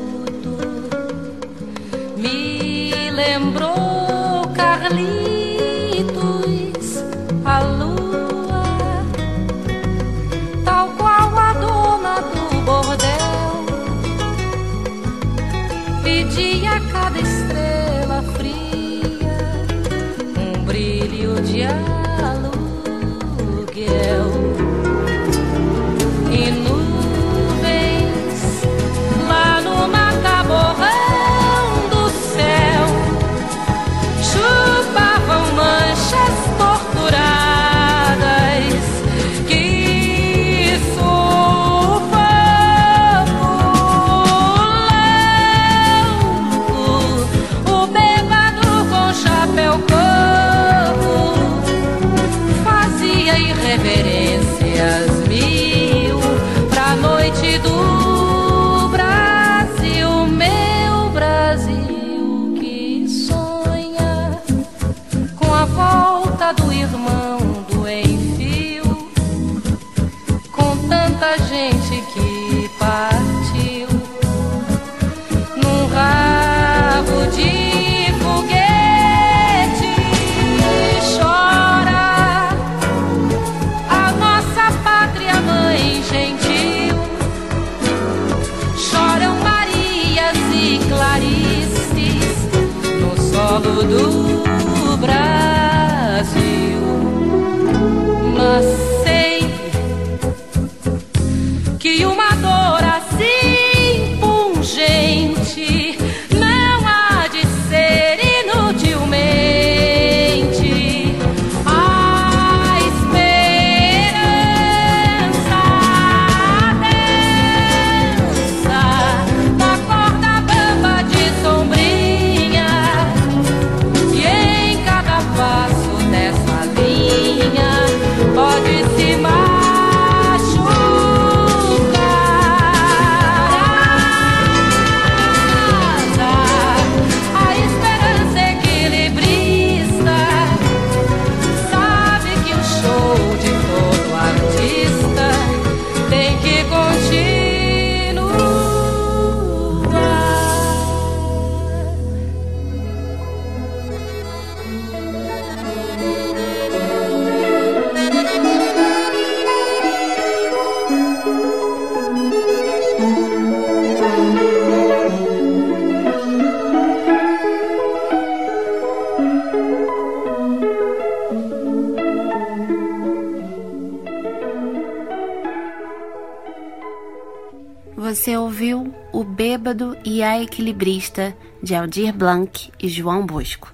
Equilibrista, de Aldir Blanc e João Bosco.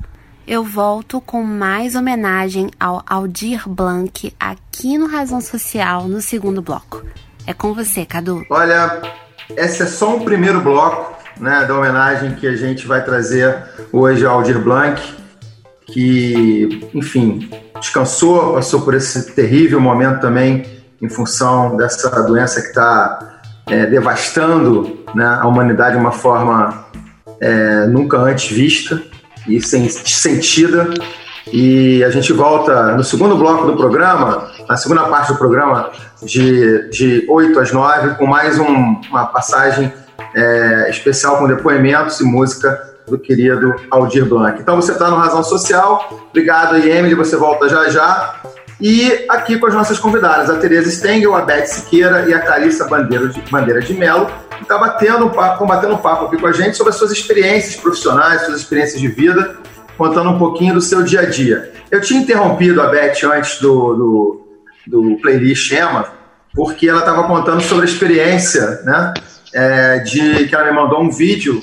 Eu volto com mais homenagem ao Aldir Blanc aqui no Razão Social, no segundo bloco. É com você, Cadu. Olha, esse é só um primeiro bloco né, da homenagem que a gente vai trazer hoje ao Aldir Blanc, que, enfim, descansou, passou por esse terrível momento também em função dessa doença que está é, devastando né, a humanidade de uma forma é, nunca antes vista e sem, sentida. E a gente volta no segundo bloco do programa, na segunda parte do programa, de, de 8 às 9, com mais um, uma passagem é, especial com depoimentos e música do querido Aldir Blanc. Então você está no Razão Social. Obrigado aí, Emily. Você volta já já. E aqui com as nossas convidadas, a Tereza Stengel, a Beth Siqueira e a Clarissa Bandeira de, Bandeira de Melo, que está batendo um papo, batendo um papo aqui com a gente sobre as suas experiências profissionais, suas experiências de vida, contando um pouquinho do seu dia a dia. Eu tinha interrompido a Beth antes do, do, do playlist Emma, porque ela estava contando sobre a experiência, né? É, de que ela me mandou um vídeo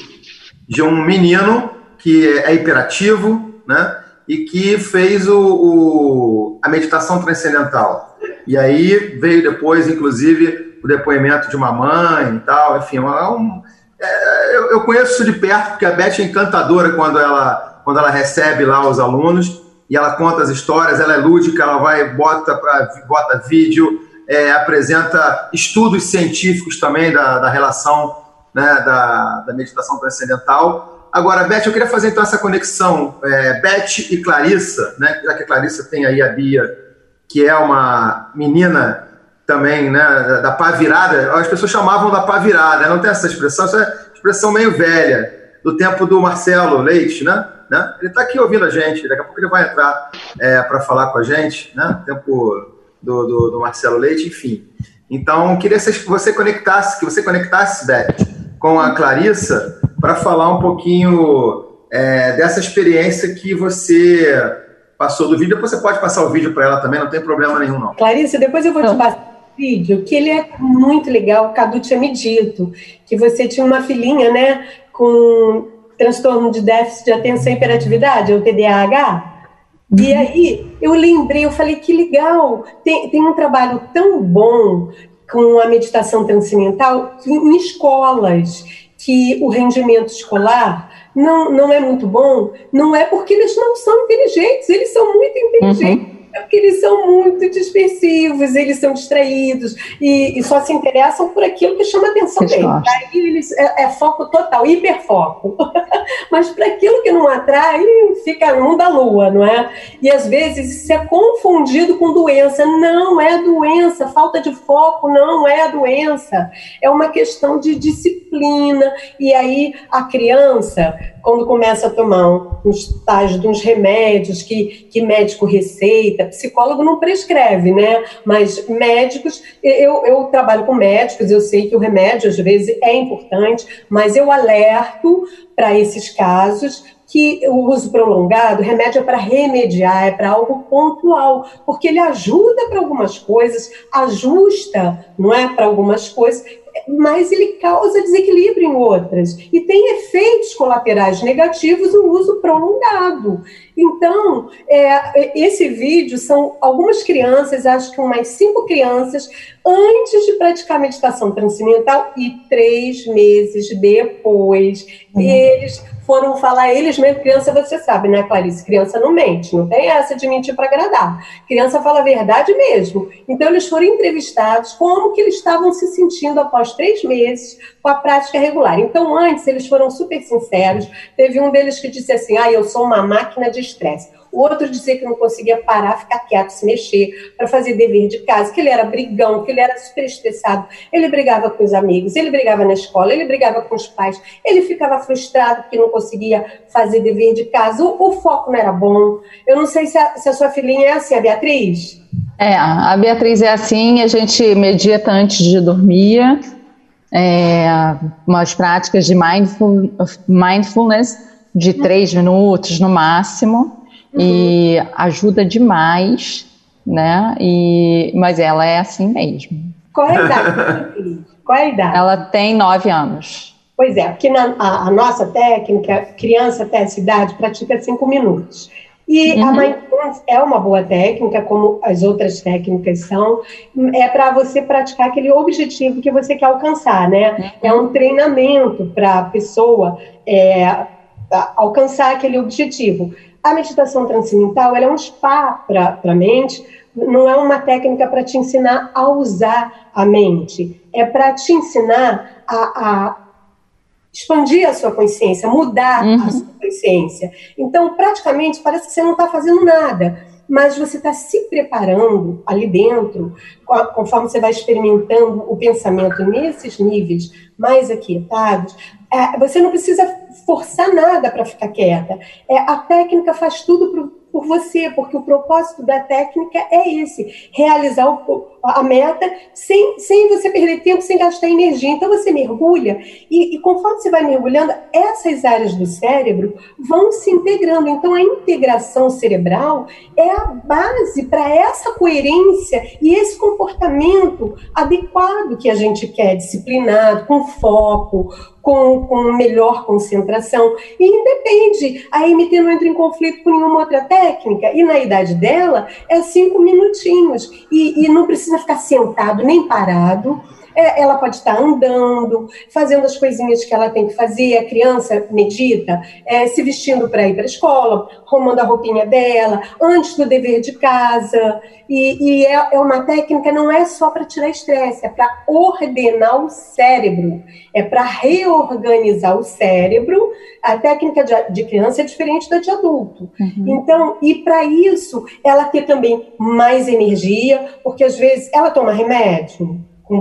de um menino que é hiperativo, né? E que fez o, o, a meditação transcendental. E aí veio depois, inclusive, o depoimento de uma mãe e tal, enfim, um, é, eu, eu, conheço de perto, porque a Beth é encantadora quando ela, quando ela recebe lá os alunos e ela conta as histórias, ela é lúdica, ela vai, bota, pra, bota vídeo, é, apresenta estudos científicos também da, da relação né, da, da meditação transcendental Agora, Beth, eu queria fazer então essa conexão, é, Beth e Clarissa, né? Já que a Clarissa tem aí a Bia, que é uma menina também, né, da pá virada, as pessoas chamavam da pá virada, não tem essa expressão, essa é expressão meio velha, do tempo do Marcelo Leite, né? né? Ele está aqui ouvindo a gente, daqui a pouco ele vai entrar é, para falar com a gente, né? Tempo do, do, do Marcelo Leite, enfim. Então, queria que você conectasse, que você conectasse, Beth, com a Clarissa, para falar um pouquinho é, dessa experiência que você passou do vídeo. Depois você pode passar o vídeo para ela também, não tem problema nenhum, não. Clarice, depois eu vou te passar o vídeo, que ele é muito legal. O Cadu tinha me dito que você tinha uma filhinha, né, com transtorno de déficit de atenção e hiperatividade, o TDAH. E aí eu lembrei, eu falei que legal, tem, tem um trabalho tão bom com a meditação transcendental em escolas que o rendimento escolar não, não é muito bom, não é porque eles não são inteligentes, eles são muito inteligentes. Uhum é porque eles são muito dispersivos, eles são distraídos e, e só se interessam por aquilo que chama a atenção deles. Aí eles, é, é, foco total, hiperfoco. [laughs] Mas para aquilo que não atrai, fica no mundo da lua, não é? E às vezes isso é confundido com doença. Não é doença, falta de foco não é doença. É uma questão de disciplina. E aí a criança, quando começa a tomar uns tais de uns remédios que, que médico receita, psicólogo não prescreve, né? Mas médicos, eu, eu trabalho com médicos, eu sei que o remédio às vezes é importante, mas eu alerto para esses casos que o uso prolongado, remédio é para remediar, é para algo pontual, porque ele ajuda para algumas coisas, ajusta, não é, para algumas coisas, mas ele causa desequilíbrio em outras e tem efeitos colaterais negativos no uso prolongado. Então, é, esse vídeo são algumas crianças, acho que umas cinco crianças, antes de praticar meditação transcendental e três meses depois, uhum. eles foram falar eles mesmo, criança você sabe, né, Clarice? Criança não mente, não tem essa de mentir para agradar. Criança fala a verdade mesmo. Então eles foram entrevistados como que eles estavam se sentindo após três meses com a prática regular. Então antes eles foram super sinceros. Teve um deles que disse assim, ah, eu sou uma máquina de estresse o outro dizia que não conseguia parar, ficar quieto, se mexer, para fazer dever de casa, que ele era brigão, que ele era super estressado. Ele brigava com os amigos, ele brigava na escola, ele brigava com os pais, ele ficava frustrado porque não conseguia fazer dever de casa, o, o foco não era bom. Eu não sei se a, se a sua filhinha é assim, a Beatriz. É, a Beatriz é assim, a gente medita antes de dormir, é, umas práticas de mindful, mindfulness de três minutos no máximo uhum. e ajuda demais, né? E, mas ela é assim mesmo. Qual é a idade? Qual é a idade? Ela tem nove anos. Pois é, porque na, a, a, nossa técnica, criança até essa idade, pratica cinco minutos. E uhum. a mindfulness é uma boa técnica, como as outras técnicas são, é para você praticar aquele objetivo que você quer alcançar, né? É um treinamento para a pessoa é, alcançar aquele objetivo. A meditação transcendental é um spa para a mente, não é uma técnica para te ensinar a usar a mente, é para te ensinar a, a expandir a sua consciência, mudar uhum. a sua consciência. Então, praticamente, parece que você não está fazendo nada, mas você está se preparando ali dentro, conforme você vai experimentando o pensamento nesses níveis mais aquietados. É, você não precisa forçar nada para ficar quieta. É, a técnica faz tudo por você, porque o propósito da técnica é esse: realizar o, a meta sem, sem você perder tempo, sem gastar energia. Então você mergulha e, e conforme você vai mergulhando, essas áreas do cérebro vão se integrando. Então a integração cerebral é a base para essa coerência e esse comportamento adequado que a gente quer, disciplinado, com foco, com, com melhor concentração. E independe, a MT não entra em conflito com nenhuma outra técnica, e na idade dela é cinco minutinhos, e, e não precisa ficar sentado nem parado. É, ela pode estar andando, fazendo as coisinhas que ela tem que fazer. A criança medita, é, se vestindo para ir para a escola, arrumando a roupinha dela, antes do dever de casa. E, e é, é, uma técnica, não é só para tirar estresse, é para ordenar o cérebro, é para reorganizar o cérebro. A técnica de, de, criança é diferente da de adulto. Uhum. Então, e para isso, ela ter também mais energia, porque às vezes ela toma remédio. Com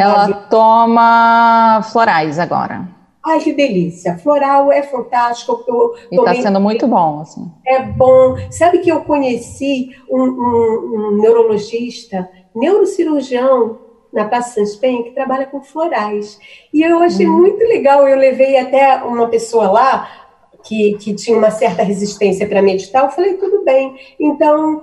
Ela toma florais agora. Ai, que delícia. Floral é fantástico. Eu e está sendo muito bom. Assim. É bom. Sabe que eu conheci um, um, um neurologista, neurocirurgião, na Praça Sans Pen, que trabalha com florais. E eu achei hum. muito legal. Eu levei até uma pessoa lá que, que tinha uma certa resistência para meditar, eu falei, tudo bem. Então,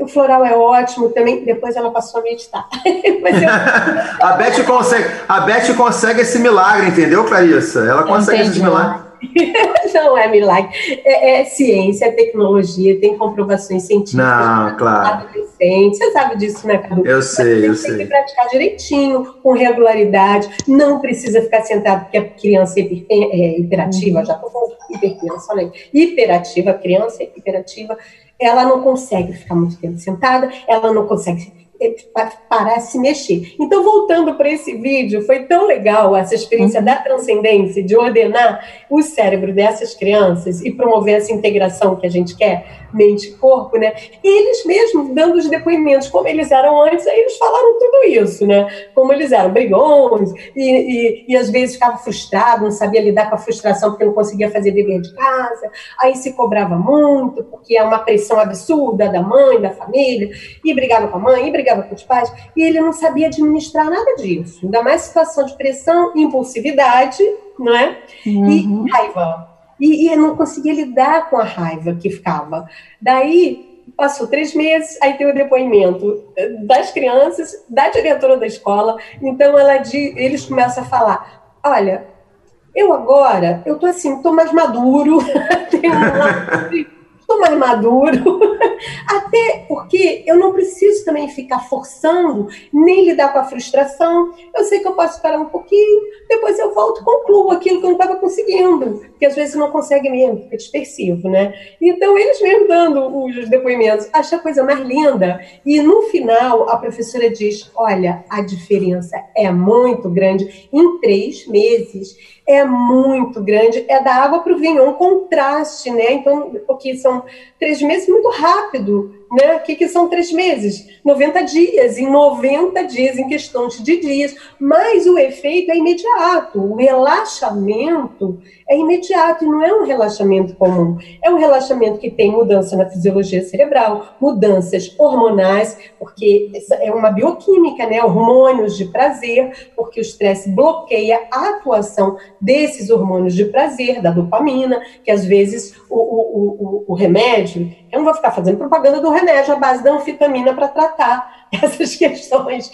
o floral é ótimo também. Depois ela passou a meditar. [laughs] eu... [laughs] a, Beth consegue, a Beth consegue esse milagre, entendeu, Clarissa? Ela consegue esse milagre. [laughs] Não é milagre. É, é, ciência, é tecnologia, tem comprovações científicas. Não, claro. Você sabe disso, né, Cadu? Eu sei, eu sei. Tem que praticar direitinho, com regularidade. Não precisa ficar sentado porque a criança é, é hiperativa. Uhum. Já estou falando hipertensa, olha aí. Hiperativa, criança hiperativa, ela não consegue ficar muito tempo sentada, ela não consegue parar se mexer. Então, voltando para esse vídeo, foi tão legal essa experiência da transcendência, de ordenar o cérebro dessas crianças e promover essa integração que a gente quer, mente e corpo, né? E eles mesmos dando os depoimentos, como eles eram antes, aí eles falaram tudo isso, né? Como eles eram brigões e, e, e às vezes ficava frustrado, não sabia lidar com a frustração porque não conseguia fazer dever de casa, aí se cobrava muito, porque é uma pressão absurda da mãe, da família, e brigava com a mãe, e brigava com os pais e ele não sabia administrar nada disso. Ainda mais situação de pressão, impulsividade, não é? Uhum. E raiva. E, e não conseguia lidar com a raiva que ficava. Daí passou três meses, aí tem o depoimento das crianças, da diretora da escola. Então ela eles começam a falar: olha, eu agora, eu tô assim, tô mais maduro, [laughs] tenho um mais maduro, [laughs] até porque eu não preciso também ficar forçando, nem lidar com a frustração. Eu sei que eu posso esperar um pouquinho, depois eu volto e concluo aquilo que eu não estava conseguindo, porque às vezes não consegue mesmo, fica dispersivo, né? Então, eles mesmo dando os depoimentos, acho a coisa mais linda. E no final, a professora diz: olha, a diferença é muito grande. Em três meses, é muito grande, é da água para o vinho, é um contraste, né? Então, porque são três meses muito rápido, né? O que, que são três meses? 90 dias, em 90 dias, em questão de dias, mas o efeito é imediato, o relaxamento é imediato e não é um relaxamento comum, é um relaxamento que tem mudança na fisiologia cerebral, mudanças hormonais, porque é uma bioquímica, né? Hormônios de prazer, porque o estresse bloqueia a atuação desses hormônios de prazer, da dopamina, que às vezes o, o, o, o remédio, eu não vou ficar fazendo propaganda do remédio à base da anfetamina para tratar [laughs] essas questões,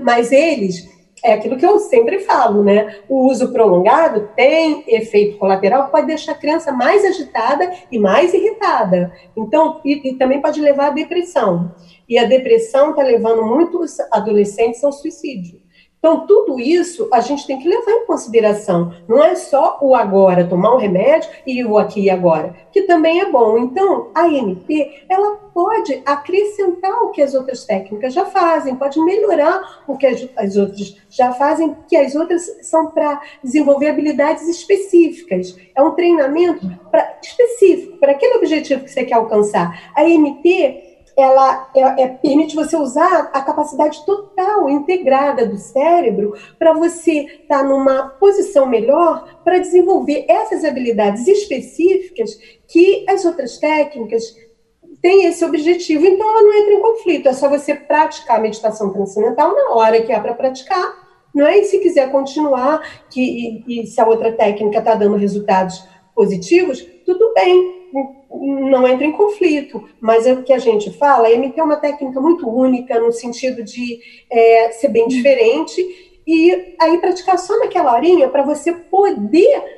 mas eles é aquilo que eu sempre falo, né? O uso prolongado tem efeito colateral, pode deixar a criança mais agitada e mais irritada. Então, e, e também pode levar à depressão. E a depressão está levando muitos adolescentes ao suicídio. Então, tudo isso a gente tem que levar em consideração. Não é só o agora, tomar um remédio e o aqui e agora, que também é bom. Então, a MP, ela pode acrescentar o que as outras técnicas já fazem, pode melhorar o que as, as outras já fazem, que as outras são para desenvolver habilidades específicas. É um treinamento pra, específico, para aquele objetivo que você quer alcançar. A MP ela é, é, permite você usar a capacidade total, integrada do cérebro, para você estar tá numa posição melhor para desenvolver essas habilidades específicas que as outras técnicas têm esse objetivo. Então, ela não entra em conflito. É só você praticar a meditação transcendental na hora que é para praticar, não é? E se quiser continuar, que, e, e se a outra técnica está dando resultados positivos, tudo bem não entra em conflito, mas é o que a gente fala, a MT é uma técnica muito única no sentido de é, ser bem diferente e aí praticar só naquela horinha para você poder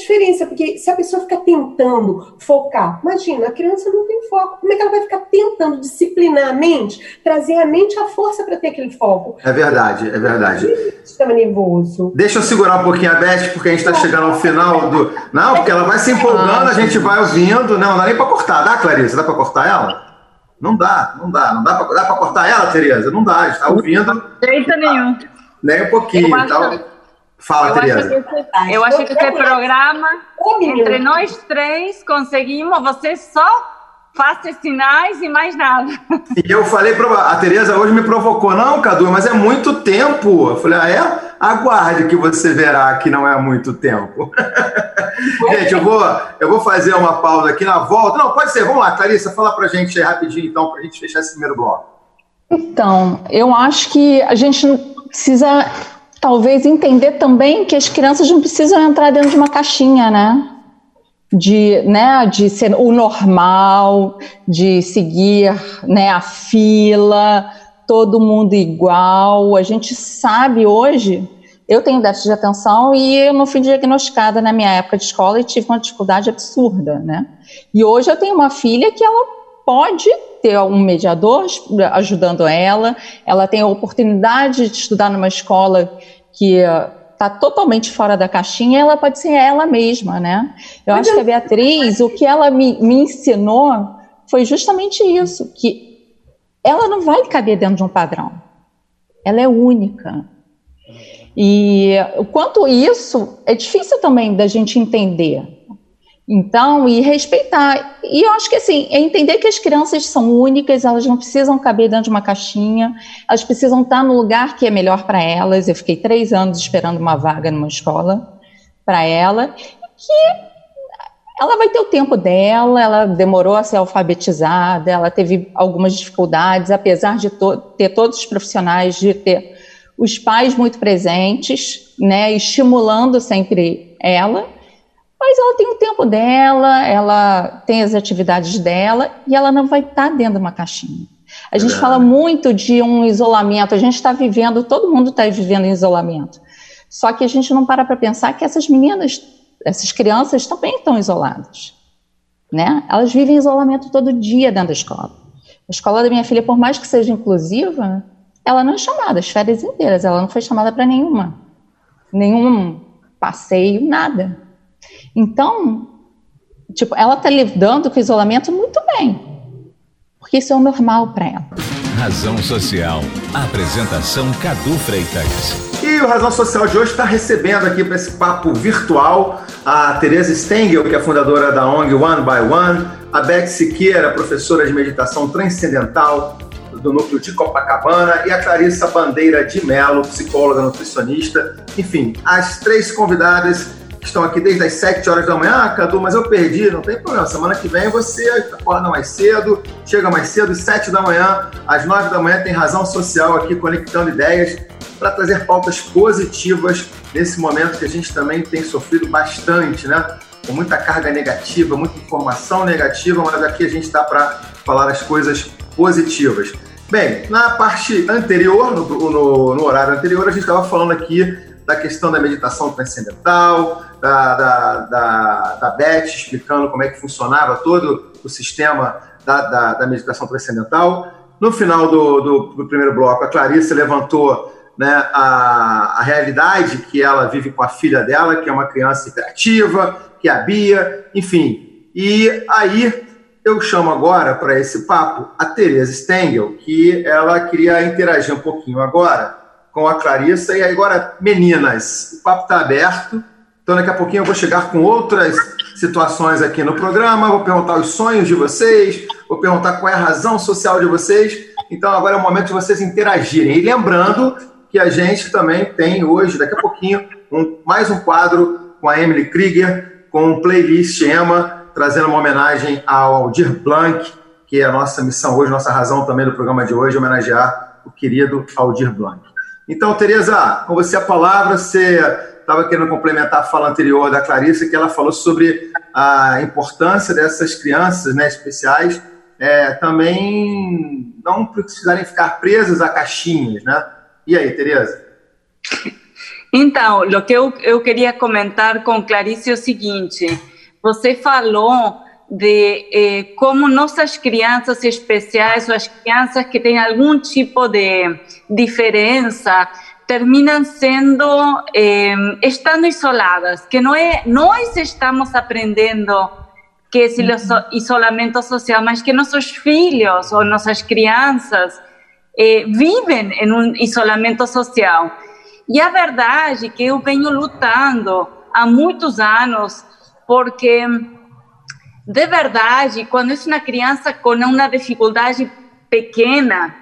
diferença, porque se a pessoa fica tentando focar, imagina, a criança não tem foco, como é que ela vai ficar tentando disciplinar a mente, trazer a mente à força para ter aquele foco? É verdade, é verdade. Sistema nervoso. Deixa eu segurar um pouquinho a Beth, porque a gente está chegando ao final do. Não, porque ela vai se empolgando, a gente vai ouvindo. Não, não dá nem para cortar, dá, Clarissa? Dá para cortar ela? Não dá, não dá. Não dá para cortar ela, Tereza? Não dá, a gente está ouvindo. Jeito nenhum. Nem um pouquinho. Acho... Fala, eu Tereza. Acho esse, eu acho que esse programa, entre nós três, conseguimos, você só faça sinais e mais nada. E eu falei para a Tereza hoje me provocou, não, Cadu, mas é muito tempo. Eu falei, ah, é? Aguarde que você verá que não é muito tempo. [laughs] gente, eu vou, eu vou fazer uma pausa aqui na volta. Não, pode ser, vamos lá, Clarissa, fala para a gente aí rapidinho, então, para a gente fechar esse primeiro bloco. Então, eu acho que a gente não precisa talvez entender também que as crianças não precisam entrar dentro de uma caixinha, né? De, né, de ser o normal, de seguir né, a fila, todo mundo igual. A gente sabe hoje, eu tenho déficit de atenção e eu não fui diagnosticada na minha época de escola e tive uma dificuldade absurda, né? E hoje eu tenho uma filha que ela pode ter um mediador ajudando ela, ela tem a oportunidade de estudar numa escola que está totalmente fora da caixinha, ela pode ser ela mesma, né? Eu acho que a Beatriz, o que ela me, me ensinou foi justamente isso, que ela não vai caber dentro de um padrão. Ela é única. E o quanto isso é difícil também da gente entender. Então, e respeitar. E eu acho que assim, é entender que as crianças são únicas, elas não precisam caber dentro de uma caixinha, elas precisam estar no lugar que é melhor para elas. Eu fiquei três anos esperando uma vaga numa escola para ela, que ela vai ter o tempo dela, ela demorou a ser alfabetizada, ela teve algumas dificuldades, apesar de to ter todos os profissionais, de ter os pais muito presentes, né, estimulando sempre ela mas ela tem o tempo dela, ela tem as atividades dela e ela não vai estar dentro de uma caixinha. A gente fala muito de um isolamento, a gente está vivendo, todo mundo está vivendo em isolamento. Só que a gente não para para pensar que essas meninas, essas crianças também estão isoladas. Né? Elas vivem em isolamento todo dia dentro da escola. A escola da minha filha, por mais que seja inclusiva, ela não é chamada as férias inteiras, ela não foi chamada para nenhuma. Nenhum passeio, nada. Então, tipo, ela está lidando com o isolamento muito bem, porque isso é o normal para ela. Razão Social. Apresentação Cadu Freitas. E o Razão Social de hoje está recebendo aqui para esse papo virtual a Teresa Stengel, que é fundadora da ONG One by One, a Beth Siqueira, professora de meditação transcendental do núcleo de Copacabana, e a Clarissa Bandeira de Mello, psicóloga nutricionista. Enfim, as três convidadas estão aqui desde as 7 horas da manhã. Ah, Cadu, mas eu perdi, não tem problema. Semana que vem você acorda mais cedo, chega mais cedo, às 7 da manhã, às 9 da manhã tem razão social aqui conectando ideias para trazer pautas positivas nesse momento que a gente também tem sofrido bastante, né? Com muita carga negativa, muita informação negativa, mas aqui a gente está para falar as coisas positivas. Bem, na parte anterior, no, no, no horário anterior, a gente estava falando aqui da questão da meditação transcendental, da, da, da, da Beth explicando como é que funcionava todo o sistema da, da, da meditação transcendental. No final do, do, do, primeiro bloco, a Clarice levantou né, a, a realidade que ela vive com a filha dela, que é uma criança hiperativa, que é a Bia, enfim. E aí eu chamo agora para esse papo a Tereza Stengel, que ela queria interagir um pouquinho agora com a Clarissa. E agora, meninas, o papo está aberto. Então, daqui a pouquinho eu vou chegar com outras situações aqui no programa. Vou perguntar os sonhos de vocês, vou perguntar qual é a razão social de vocês. Então, agora é o momento de vocês interagirem. E lembrando que a gente também tem hoje, daqui a pouquinho, um, mais um quadro com a Emily Krieger, com um playlist Emma, trazendo uma homenagem ao Aldir Blanc, que é a nossa missão hoje, nossa razão também do programa de hoje, homenagear o querido Aldir Blanc. Então, Tereza, com você a palavra, você estava querendo complementar a fala anterior da Clarice, que ela falou sobre a importância dessas crianças né, especiais é, também não precisarem ficar presas a caixinhas, né? E aí, Tereza? Então, o que eu, eu queria comentar com Clarice é o seguinte: você falou de eh, como nossas crianças especiais ou as crianças que têm algum tipo de diferença terminam sendo eh, estando isoladas, que não é nós estamos aprendendo que esse isolamento social, mas que nossos filhos ou nossas crianças eh, vivem em um isolamento social. E a verdade é que eu venho lutando há muitos anos porque de verdade, quando é uma criança com uma dificuldade pequena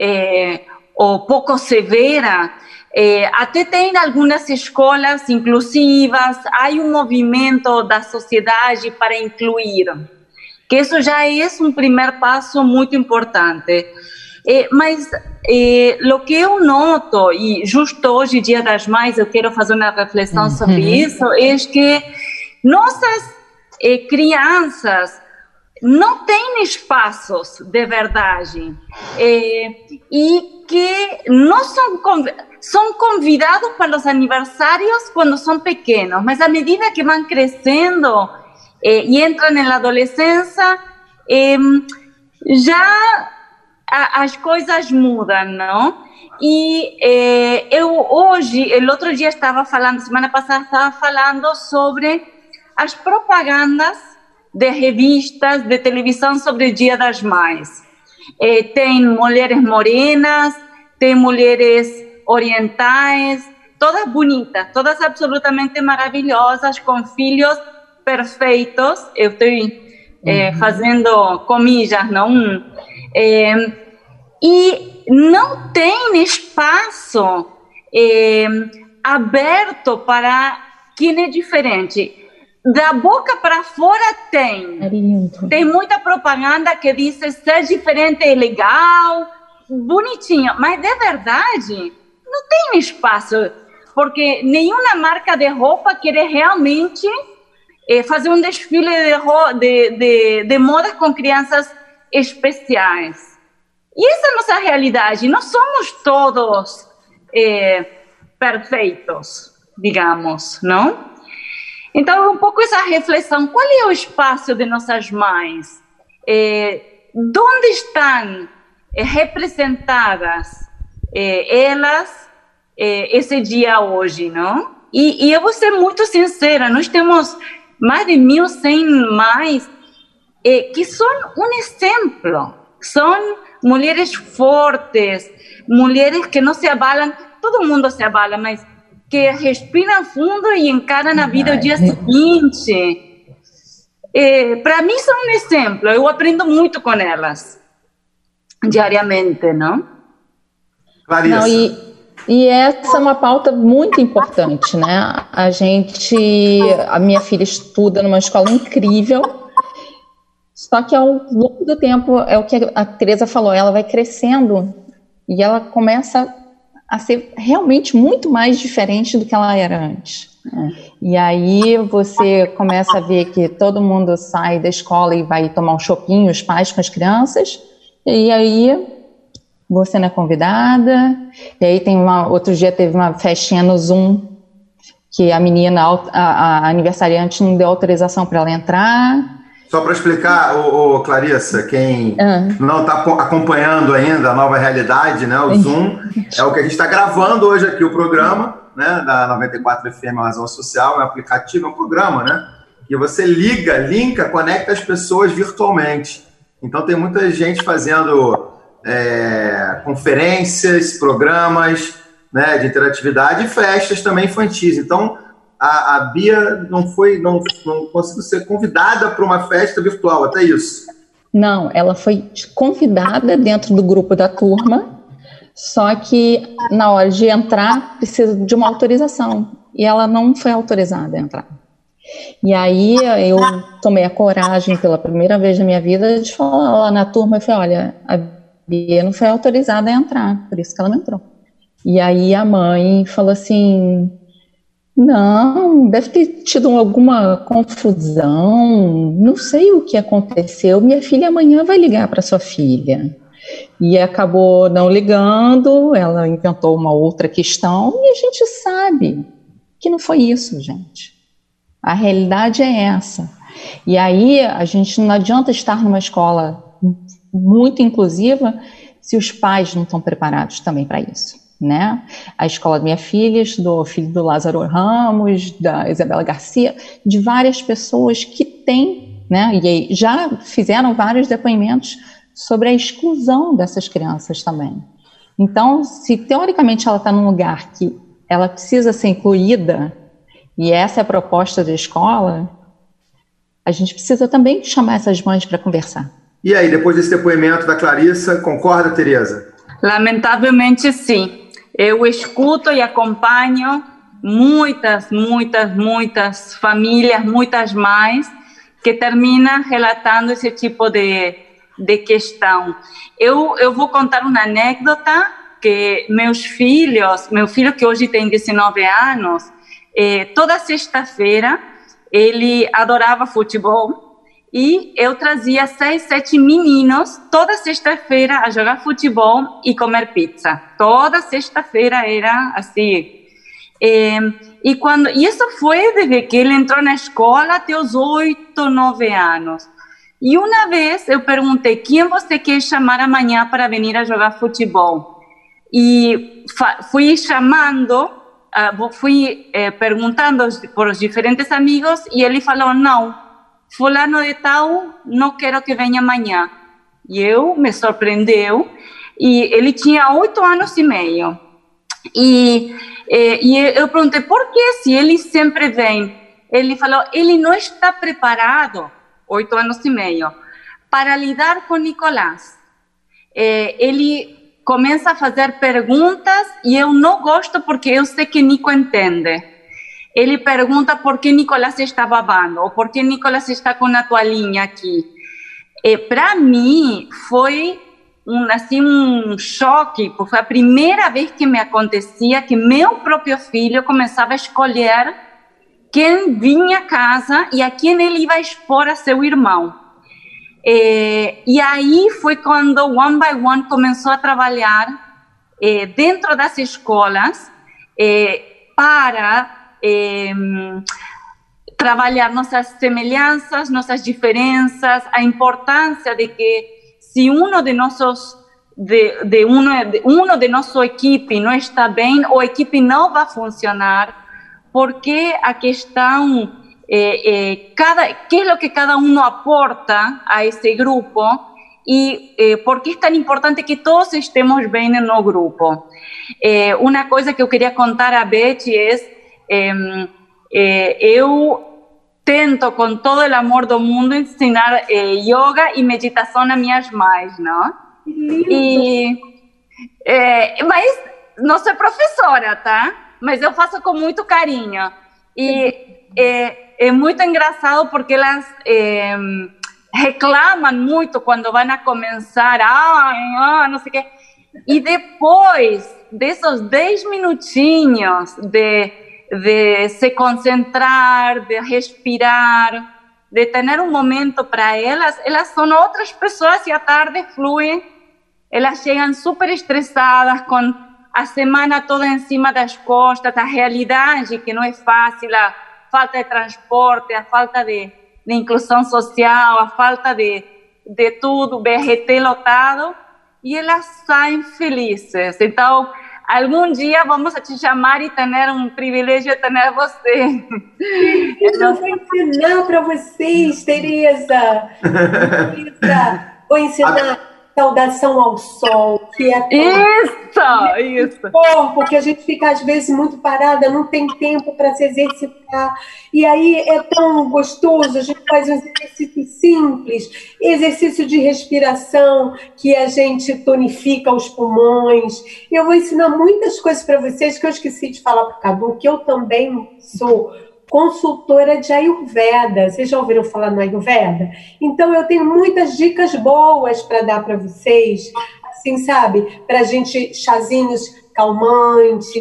é, ou pouco severa, é, até tem algumas escolas inclusivas, há um movimento da sociedade para incluir, que isso já é um primeiro passo muito importante. É, mas é, o que eu noto, e justo hoje, Dia das Mães, eu quero fazer uma reflexão sobre uhum. isso, é que nossas e crianças não têm espaços de verdade e, e que não são, são convidados para os aniversários quando são pequenos, mas à medida que vão crescendo e entram na adolescência, já as coisas mudam, não? E eu hoje, o outro dia estava falando, semana passada estava falando sobre as propagandas de revistas de televisão sobre o Dia das Mães. Eh, tem mulheres morenas, tem mulheres orientais, todas bonitas, todas absolutamente maravilhosas, com filhos perfeitos. Eu estou uhum. fazendo comillas, não? Eh, e não tem espaço aberto para quem é diferente da boca para fora tem. É tem muita propaganda que diz ser diferente é legal, bonitinho, mas de verdade não tem espaço, porque nenhuma marca de roupa quer realmente é, fazer um desfile de, de, de, de moda com crianças especiais. E essa é a nossa realidade. Não somos todos é, perfeitos, digamos, não? Então, um pouco essa reflexão: qual é o espaço de nossas mães? É, onde estão é, representadas é, elas é, esse dia hoje, não? E, e, eu vou ser muito sincera: nós temos mais de 1.100 mães é, que são um exemplo. São mulheres fortes, mulheres que não se abalam. Todo mundo se abala, mas que respiram fundo e encaram na vida o dia seguinte. É, Para mim são um exemplo, eu aprendo muito com elas, diariamente, não? Clarissa. Não, e, e essa é uma pauta muito importante, né? A gente, a minha filha estuda numa escola incrível, só que ao longo do tempo, é o que a Teresa falou, ela vai crescendo e ela começa a ser realmente muito mais diferente do que ela era antes. Né? E aí você começa a ver que todo mundo sai da escola e vai tomar um shopping, os pais com as crianças, e aí você não é convidada. E aí tem uma, outro dia teve uma festinha no Zoom que a menina, a, a aniversariante não deu autorização para ela entrar. Só para explicar, ô, ô, Clarissa, quem ah. não está acompanhando ainda a nova realidade, né? O Zoom é o que a gente está gravando hoje aqui o programa, né? Da 94 FM Razão Social, é um aplicativo, é um programa, né? Que você liga, linka, conecta as pessoas virtualmente. Então tem muita gente fazendo é, conferências, programas né, de interatividade e festas também infantis. Então a, a Bia não foi, não, não conseguiu ser convidada para uma festa virtual, até isso. Não, ela foi convidada dentro do grupo da turma, só que na hora de entrar precisa de uma autorização e ela não foi autorizada a entrar. E aí eu tomei a coragem pela primeira vez na minha vida de falar lá na turma, eu falei, olha, a Bia não foi autorizada a entrar, por isso que ela não entrou. E aí a mãe falou assim, não, deve ter tido alguma confusão, não sei o que aconteceu. Minha filha amanhã vai ligar para sua filha. E acabou não ligando, ela inventou uma outra questão e a gente sabe que não foi isso, gente. A realidade é essa. E aí a gente não adianta estar numa escola muito inclusiva se os pais não estão preparados também para isso né? A escola da minha filha estudou o filho do Lázaro Ramos, da Isabela Garcia, de várias pessoas que têm, né? E já fizeram vários depoimentos sobre a exclusão dessas crianças também. Então, se teoricamente ela está num lugar que ela precisa ser incluída, e essa é a proposta da escola, a gente precisa também chamar essas mães para conversar. E aí, depois desse depoimento da Clarissa, concorda, Tereza? Lamentavelmente, sim. Eu escuto e acompanho muitas, muitas, muitas famílias, muitas mães que terminam relatando esse tipo de, de questão. Eu, eu vou contar uma anécdota que meus filhos, meu filho que hoje tem 19 anos, eh, toda sexta-feira ele adorava futebol e eu trazia seis, sete meninos toda sexta-feira a jogar futebol e comer pizza. Toda sexta-feira era assim. É, e quando isso foi desde que ele entrou na escola até os oito, nove anos. E uma vez eu perguntei quem você quer chamar amanhã para vir a jogar futebol. E fui chamando, uh, fui eh, perguntando por os diferentes amigos e ele falou não fulano de tal, não quero que venha amanhã. E eu me surpreendeu e ele tinha oito anos e meio. E, e, eu perguntei por que se ele sempre vem. Ele falou, ele não está preparado, oito anos e meio, para lidar com Nicolás. É, ele começa a fazer perguntas e eu não gosto porque eu sei que Nico entende ele pergunta por que Nicolás está babando, ou por que Nicolás está com a toalhinha aqui. Para mim, foi um, assim, um choque, porque foi a primeira vez que me acontecia que meu próprio filho começava a escolher quem vinha a casa e a quem ele ia expor a seu irmão. e aí foi quando One by One começou a trabalhar dentro das escolas para trabalhar nossas semelhanças, nossas diferenças, a importância de que se um de nossos de, de uno, de, uno de nossa equipe não está bem, a equipe não vai funcionar, porque a questão é, é, cada, que é o que cada um aporta a esse grupo e eh, por que é tão importante que todos estemos bem no grupo. Eh, uma coisa que eu queria contar a Beth é eu tento com todo o amor do mundo ensinar eh, yoga e meditação a minhas mães, não? E, eh, mas não sou professora, tá? Mas eu faço com muito carinho. E é, é muito engraçado porque elas é, reclamam muito quando vão a começar, ah, ah, não sei o quê. E depois desses 10 minutinhos de de se concentrar, de respirar, de ter um momento para elas, elas são outras pessoas e a tarde flui elas chegam super estressadas, com a semana toda em cima das costas, a realidade que não é fácil, a falta de transporte, a falta de, de inclusão social, a falta de, de tudo, BRT lotado, e elas saem felizes. Então, algum dia vamos te chamar e ter um privilégio de ter você. Eu vou ensinar para vocês, Tereza. [laughs] Tereza, vou ensinar saudação ao sol, que é isso, isso. corpo, que a gente fica às vezes muito parada, não tem tempo para se exercitar. E aí é tão gostoso, a gente faz um exercício simples, exercício de respiração, que a gente tonifica os pulmões. Eu vou ensinar muitas coisas para vocês que eu esqueci de falar para o Cadu, que eu também sou consultora de Ayurveda. Vocês já ouviram falar no Ayurveda? Então eu tenho muitas dicas boas para dar para vocês, assim, sabe? Para a gente, chazinhos calmantes,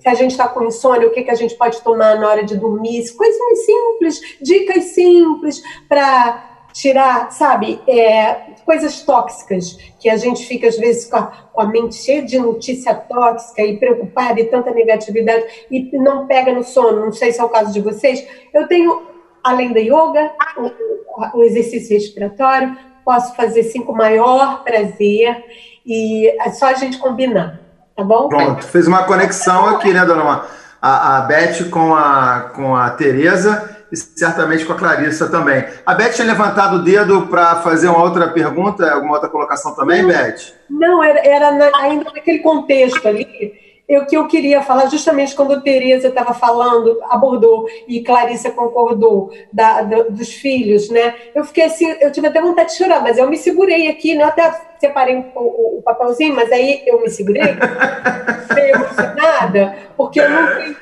se a gente está com insônia, o que, que a gente pode tomar na hora de dormir, coisas simples, dicas simples para tirar, sabe, é, coisas tóxicas, que a gente fica, às vezes, com a, com a, mente cheia de notícia tóxica e preocupada e tanta negatividade e não pega no sono. Não sei se é o caso de vocês. Eu tenho, além da yoga, o, o exercício respiratório, posso fazer assim com o maior prazer e é só a gente combinar, tá bom? Pronto, fez uma conexão aqui, né, dona A, a Beth com a, com a Tereza e certamente com a Clarissa também. A Beth tinha levantado o dedo para fazer uma outra pergunta, alguma outra colocação também, não, Beth? Não, era, era na, ainda naquele contexto ali. O que eu queria falar, justamente quando a Tereza estava falando, abordou, e Clarissa concordou, da, da, dos filhos, né? Eu fiquei assim, eu tive até vontade de chorar, mas eu me segurei aqui, né? até separei o, o, o papelzinho, mas aí eu me segurei, [laughs] fiquei emocionada, porque eu não tenho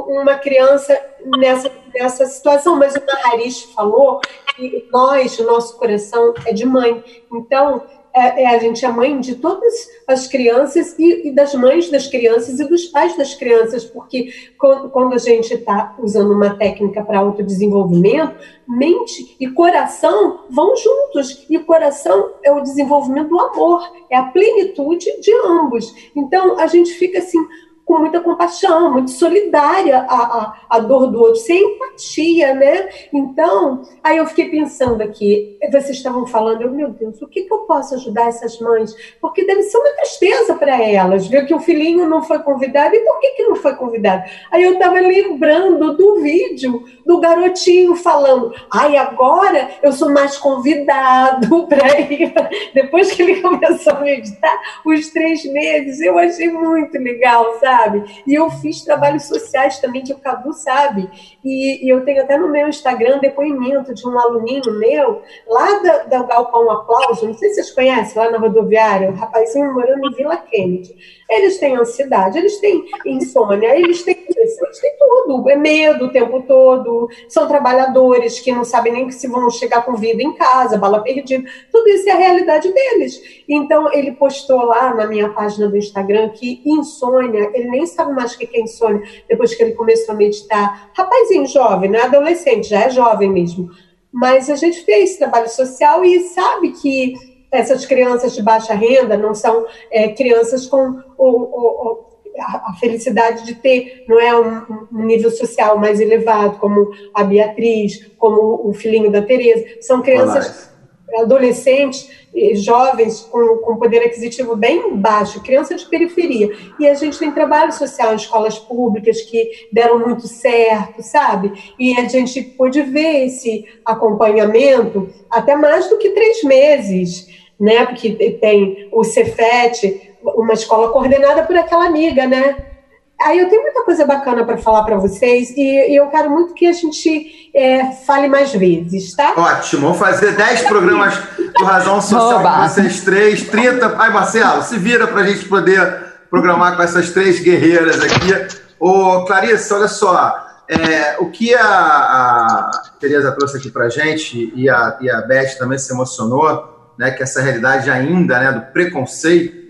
uma criança nessa, nessa situação. Mas o Maharish falou que nós, o nosso coração é de mãe. Então, é, é, a gente é mãe de todas as crianças e, e, das mães das crianças e dos pais das crianças, porque quando, quando a gente está usando uma técnica para autodesenvolvimento, mente e coração vão juntos. E o coração é o desenvolvimento do amor, é a plenitude de ambos. Então, a gente fica assim com muita compaixão, muito solidária à, à, à, dor do outro, sem empatia, né? Então, aí eu fiquei pensando aqui, vocês estavam falando, eu, meu Deus, o que, que eu posso ajudar essas mães? Porque deve ser uma tristeza para elas, ver que o filhinho não foi convidado, e por que, que não foi convidado? Aí eu estava lembrando do vídeo do garotinho falando, ai, agora eu sou mais convidado [laughs] para ir. Depois que ele [laughs] começou a meditar, os três meses, eu achei muito legal, sabe? Sabe? E eu fiz trabalhos sociais também, que o Cadu sabe. E, e eu tenho até no meu Instagram depoimento de um aluninho meu, lá da, da Galpão Aplauso, não sei se vocês conhecem, lá na rodoviária, o rapazinho morando em Vila Kennedy. Eles têm ansiedade, eles têm insônia, eles têm eles têm tudo, é medo o tempo todo, são trabalhadores que não sabem nem se vão chegar com vida em casa, bala perdida, tudo isso é a realidade deles. Então, ele postou lá na minha página do Instagram que insônia, ele nem sabe mais o que é insônia, depois que ele começou a meditar. Rapazinho jovem, não é adolescente, já é jovem mesmo. Mas a gente fez trabalho social e sabe que essas crianças de baixa renda não são é, crianças com o, o, a felicidade de ter não é um, um, nível social mais elevado, como a Beatriz, como o filhinho da Tereza. São crianças, adolescentes, jovens com, com poder aquisitivo bem baixo, criança de periferia. E a gente tem trabalho social em escolas públicas que deram muito certo, sabe? E a gente pôde ver esse acompanhamento até mais do que três meses, né? Porque tem o Cefet, uma escola coordenada por aquela amiga, né? Aí eu tenho muita coisa bacana para falar para vocês e, e, eu quero muito que a gente é, fale mais vezes, tá? Ótimo, vamos fazer 10 programas do Razão Social com vocês três, 30. Ai, Marcelo, se vira para a gente poder programar com essas três guerreiras aqui. Ô, Clarissa, olha só, é, o que a, a Tereza trouxe aqui para a gente e a, e a Beth também se emocionou, né, que essa realidade ainda né, do preconceito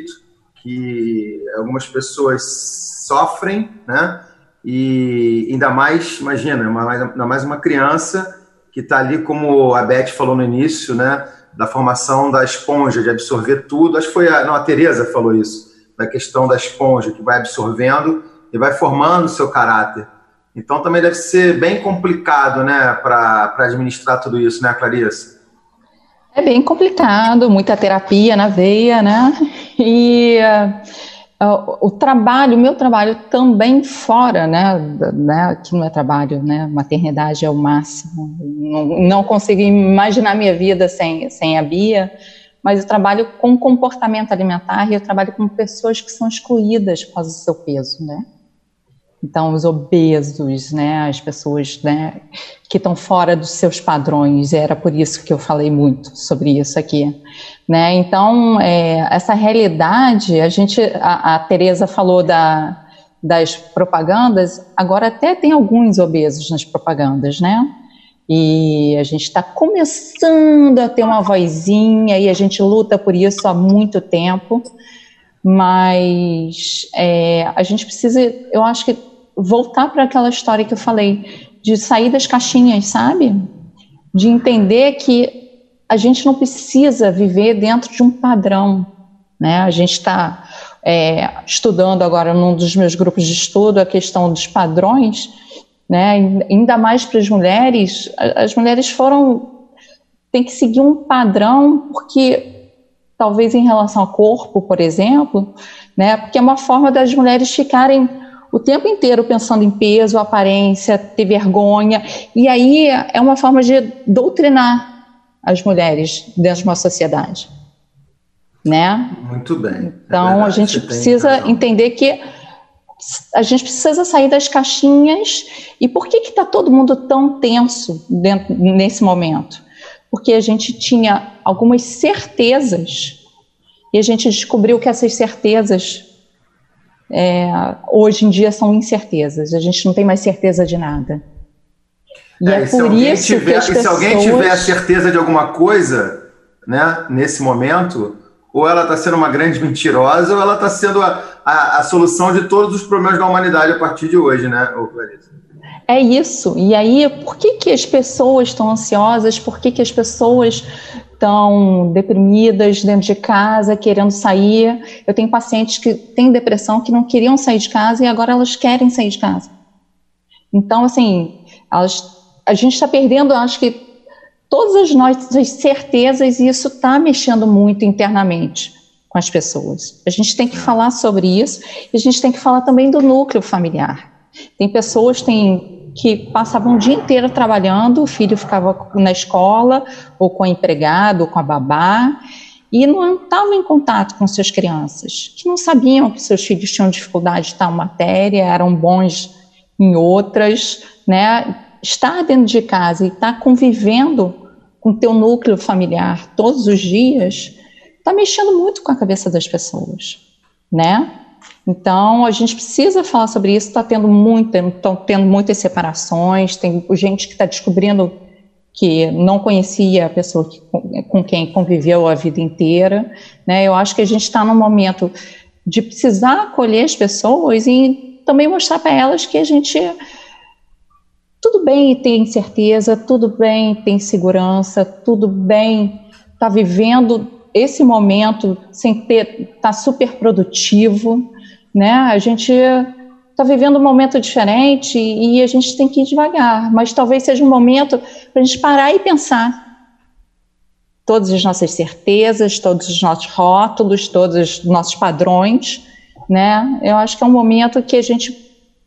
que algumas pessoas sofrem, né? E ainda mais, imagina, ainda mais uma criança que está ali, como a Beth falou no início, né? da formação da esponja, de absorver tudo. Acho que foi a, não, a Tereza falou isso, da questão da esponja, que vai absorvendo e vai formando o seu caráter. Então também deve ser bem complicado, né, para administrar tudo isso, né, Clarissa? É bem complicado, muita terapia na veia, né? E uh, o trabalho, o meu trabalho também fora, né, né, que não é trabalho, né, maternidade é o máximo. Não, não consigo imaginar minha vida sem, sem a Bia, mas eu trabalho com comportamento alimentar e eu trabalho com pessoas que são excluídas por causa do seu peso, né? Então, os obesos, né, as pessoas né, que estão fora dos seus padrões, era por isso que eu falei muito sobre isso aqui. Né? Então, é, essa realidade, a gente, a, a Tereza falou da, das propagandas, agora até tem alguns obesos nas propagandas, né? E a gente está começando a ter uma vozinha e a gente luta por isso há muito tempo, mas é, a gente precisa, eu acho que voltar para aquela história que eu falei, de sair das caixinhas, sabe? De entender que a gente não precisa viver dentro de um padrão, né? A gente está é, estudando agora num dos meus grupos de estudo a questão dos padrões, né? Ainda mais para as mulheres, as mulheres foram tem que seguir um padrão porque talvez em relação ao corpo, por exemplo, né? Porque é uma forma das mulheres ficarem o tempo inteiro pensando em peso, aparência, ter vergonha. E aí é uma forma de doutrinar as mulheres dentro de uma sociedade. Né? Muito bem. É então é a gente precisa entender que a gente precisa sair das caixinhas. E por que está todo mundo tão tenso dentro, nesse momento? Porque a gente tinha algumas certezas e a gente descobriu que essas certezas é, hoje em dia são incertezas. A gente não tem mais certeza de nada. E é, é por isso tiver, que as pessoas... Se alguém tiver a certeza de alguma coisa, né, nesse momento, ou ela está sendo uma grande mentirosa, ou ela está sendo a, a, a, solução de todos os problemas da humanidade a partir de hoje, né, Clarissa? É isso. E aí, por que, que as pessoas estão ansiosas? Por que, que as pessoas estão deprimidas dentro de casa, querendo sair. Eu tenho pacientes que têm depressão que não queriam sair de casa e agora elas querem sair de casa. Então, assim, elas, a gente está perdendo, acho que, todas as nossas certezas e isso está mexendo muito internamente com as pessoas. A gente tem que falar sobre isso e a gente tem que falar também do núcleo familiar. Tem pessoas, tem que passavam o dia inteiro trabalhando, o filho ficava na escola, ou com a empregada, ou com a babá, e não estavam em contato com suas crianças, que não sabiam que seus filhos tinham dificuldade de tal matéria, eram bons em outras, né? Estar dentro de casa e estar convivendo com teu núcleo familiar todos os dias, está mexendo muito com a cabeça das pessoas, né? Então, a gente precisa falar sobre isso. Está tendo muita, estão tendo muitas separações. Tem gente que está descobrindo que não conhecia a pessoa que, com quem conviveu a vida inteira. Né? Eu acho que a gente está num momento de precisar acolher as pessoas e também mostrar para elas que a gente tudo bem ter incerteza, tudo bem ter insegurança, tudo bem tá vivendo esse momento sem ter tá super produtivo, né? A gente está vivendo um momento diferente e a gente tem que ir devagar, mas talvez seja um momento para a gente parar e pensar todas as nossas certezas, todos os nossos rótulos, todos os nossos padrões, né? Eu acho que é um momento que a gente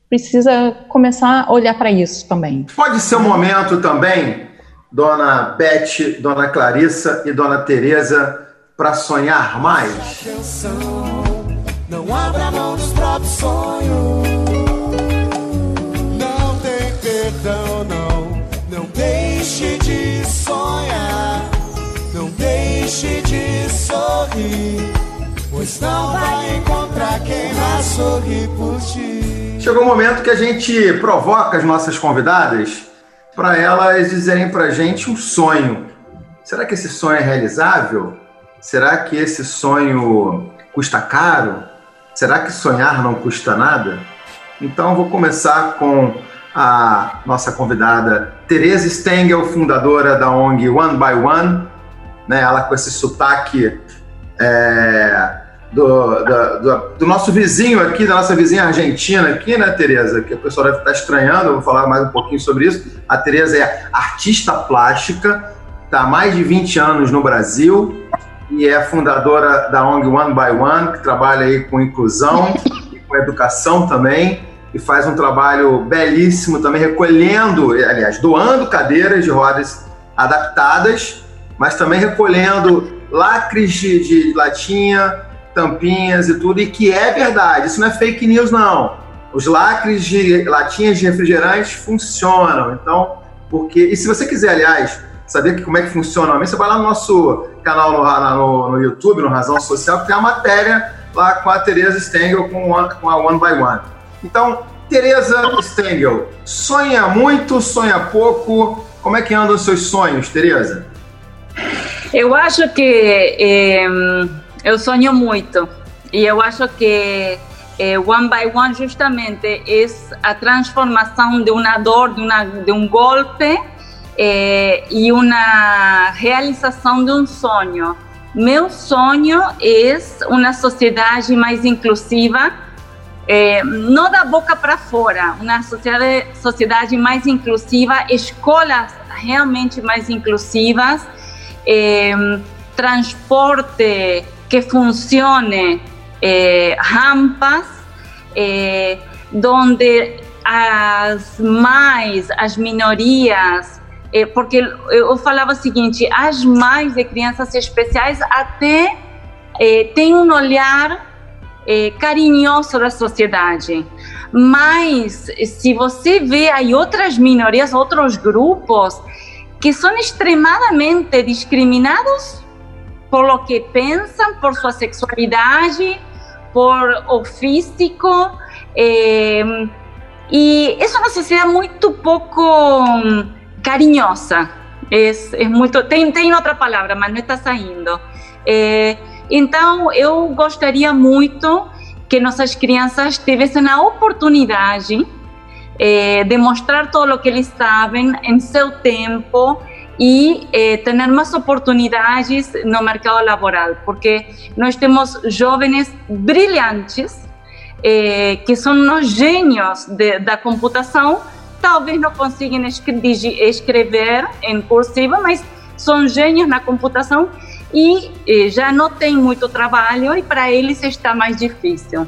precisa começar a olhar para isso também. Pode ser um momento também, dona Beth, dona Clarissa e dona Teresa, para sonhar mais. Atenção. Não abra mão próprios sonhos. Não tem perdão, não. Não deixe de sonhar. Não deixe de sorrir. Pois não vai encontrar quem vai sorrir por ti. Chegou o momento que a gente provoca as nossas convidadas para elas dizerem para gente um sonho. Será que esse sonho é realizável? Será que esse sonho custa caro? Será que sonhar não custa nada? Então vou começar com a nossa convidada Teresa Stengel, fundadora da ONG One by One. né? Ela com esse sotaque é, do, do, do, do, nosso vizinho aqui, da nossa vizinha argentina aqui, né, Tereza? Que o pessoal deve estar estranhando, eu vou falar mais um pouquinho sobre isso. A Tereza é artista plástica, está há mais de 20 anos no Brasil e é fundadora da ONG One by One, que trabalha aí com inclusão e com educação também e faz um trabalho belíssimo também, recolhendo, aliás, doando cadeiras de rodas adaptadas, mas também recolhendo lacres de, de latinha, tampinhas e tudo, e que é verdade, isso não é fake news, não. Os lacres de latinhas de refrigerantes funcionam, então, porque. E se você quiser, aliás, saber como é que funciona, você vai lá no nosso canal no, no, no YouTube, no Razão Social, que tem a matéria lá com a Tereza Stengel, com, com a One by One. Então, Tereza Stengel, sonha muito, sonha pouco? Como é que andam os seus sonhos, Tereza? Eu acho que eh, eu sonho muito e eu acho que eh, One by One justamente é a transformação de uma dor, de, uma, de um golpe eh, e uma realização de um sonho. Meu sonho é uma sociedade mais inclusiva, eh, não da boca para fora, uma sociedade, sociedade mais inclusiva, escolas realmente mais inclusivas, eh, transporte que funcione, eh, rampas, eh, onde as mais, as minorias, porque eu falava o seguinte, as mães de crianças especiais até eh, têm um olhar é, carinhoso da sociedade. Mas se você vê aí outras minorias, outros grupos que são extremamente discriminados por lo que pensam, por sua sexualidade, por o físico. É, e é uma sociedade muito pouco carinhosa. É, é muito, tem, tem outra palavra, mas não está saindo. É, então, eu gostaria muito que nossas crianças tivessem a oportunidade eh, de mostrar todo o que eles sabem em seu tempo e eh, ter mais oportunidades no mercado laboral, porque nós temos jovens brilhantes eh, que são os gênios de, da computação, talvez não consigam escrever em cursiva, mas são gênios na computação e já não tem muito trabalho e para eles está mais difícil.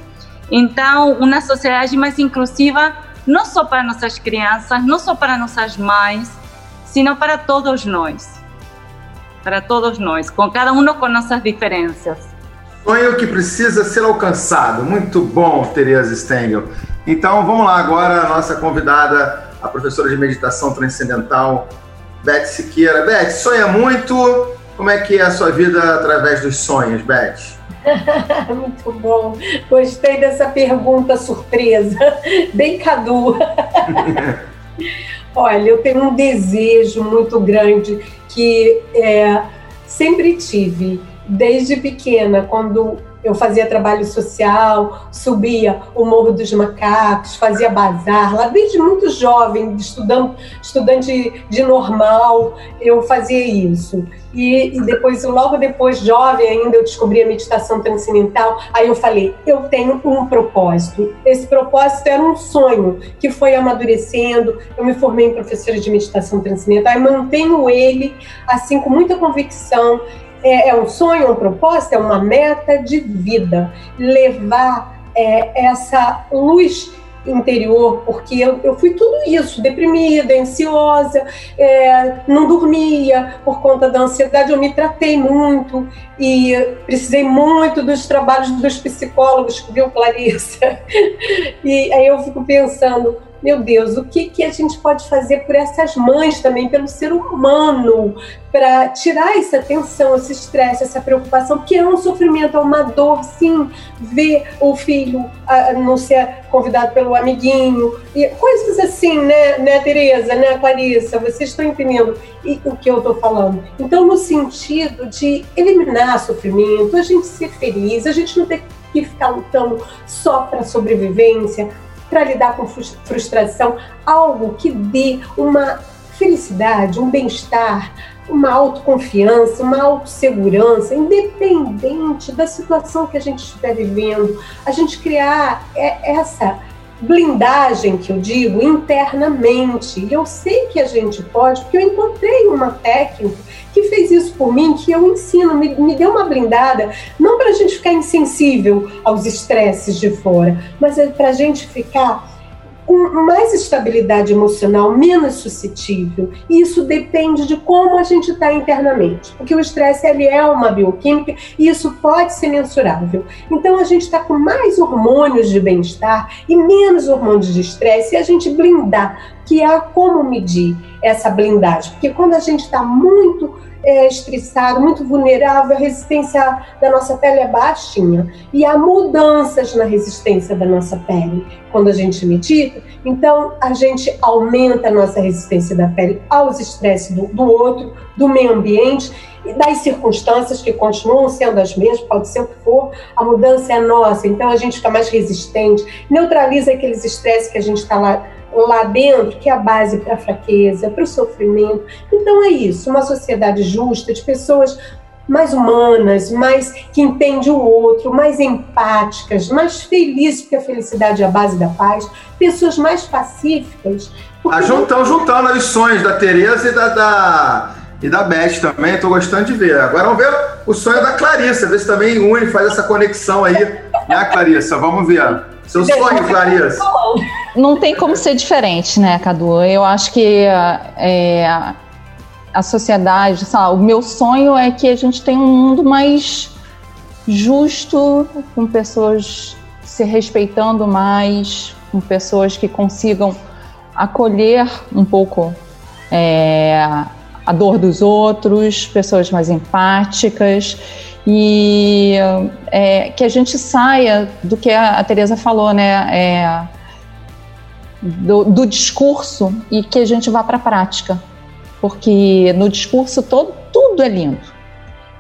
Então, uma sociedade mais inclusiva, não só para nossas crianças, não só para nossas mães, sino para todos nós. Para todos nós, com cada um com nossas diferenças. Sonho que precisa ser alcançado. Muito bom, Tereza Stengel. Então, vamos lá agora, a nossa convidada, a professora de meditação transcendental, Beth Siqueira. Beth, sonha muito, como é que é a sua vida através dos sonhos, Beth? [laughs] Muito bom. Gostei dessa pergunta surpresa. [laughs] Bem Cadu. [laughs] Olha, eu tenho um desejo muito grande que é, sempre tive, desde pequena, quando eu fazia trabalho social, subia o Morro dos Macacos, fazia bazar, lá desde muito jovem, estudando, estudante de normal, eu fazia isso. E, e, depois, logo depois, jovem ainda, eu descobri a meditação transcendental. Aí eu falei, eu tenho um propósito. Esse propósito era um sonho que foi amadurecendo. Eu me formei em professora de meditação transcendental e mantenho ele, assim, com muita convicção é, é um sonho, é um propósito, é uma meta de vida. Levar é, essa luz interior, porque eu, eu fui tudo isso, deprimida, ansiosa, é, não dormia por conta da ansiedade, eu me tratei muito e precisei muito dos trabalhos dos psicólogos, viu, Clarissa? [laughs] E aí eu fico pensando, meu Deus, o que, que a gente pode fazer por essas mães também, pelo ser humano, para tirar essa tensão, esse estresse, essa preocupação, que é um sofrimento, é uma dor, sim, ver o filho a, não ser convidado pelo amiguinho, e coisas assim, né, né, Tereza, né, Clarissa, vocês estão entendendo o que eu estou falando. Então, no sentido de eliminar sofrimento, a gente ser feliz, a gente não ter que ficar lutando só para sobrevivência, para lidar com frustração, algo que dê uma felicidade, um bem-estar, uma autoconfiança, uma autossegurança, independente da situação que a gente estiver vivendo, a gente criar é, essa blindagem que eu digo internamente. E eu sei que a gente pode, porque eu encontrei uma técnica que fez isso por mim, que eu ensino, me, me deu uma blindada, não para a gente ficar insensível aos estresses de fora, mas é para a gente ficar com mais estabilidade emocional, menos suscetível. E isso depende de como a gente está internamente. Porque o estresse ele é uma bioquímica e isso pode ser mensurável. Então a gente está com mais hormônios de bem-estar e menos hormônios de estresse e a gente blindar, que é como medir essa blindagem. Porque quando a gente está muito é, estressado, muito vulnerável, a resistência da nossa pele é baixinha. E há mudanças na resistência da nossa pele quando a gente medita. Então, a gente aumenta a nossa resistência da pele aos estresses do, do outro, do meio ambiente e das circunstâncias que continuam sendo as mesmas, pode ser o que for, a mudança é nossa. Então, a gente fica mais resistente, neutraliza aqueles estresses que a gente está lá lá dentro, que é a base para a fraqueza, para o sofrimento. Então é isso, uma sociedade justa, de pessoas mais humanas, mais que entendem o outro, mais empáticas, mais felizes, porque a felicidade é a base da paz, pessoas mais pacíficas. Ah, juntão, juntando as lições da Tereza e da, da, e da Beth também, estou gostando de ver. Agora vamos ver o sonho da Clarissa, ver se também une, faz essa conexão aí, né, Clarissa? Vamos ver. Seu sonho, Clarissa. Não tem como ser diferente, né, Cadu? Eu acho que é, a sociedade, sabe, o meu sonho é que a gente tenha um mundo mais justo, com pessoas se respeitando mais, com pessoas que consigam acolher um pouco é, a dor dos outros, pessoas mais empáticas e é, que a gente saia do que a, a Teresa falou, né? É, do, do, discurso e que a gente vá para a prática, porque no discurso todo tudo é lindo,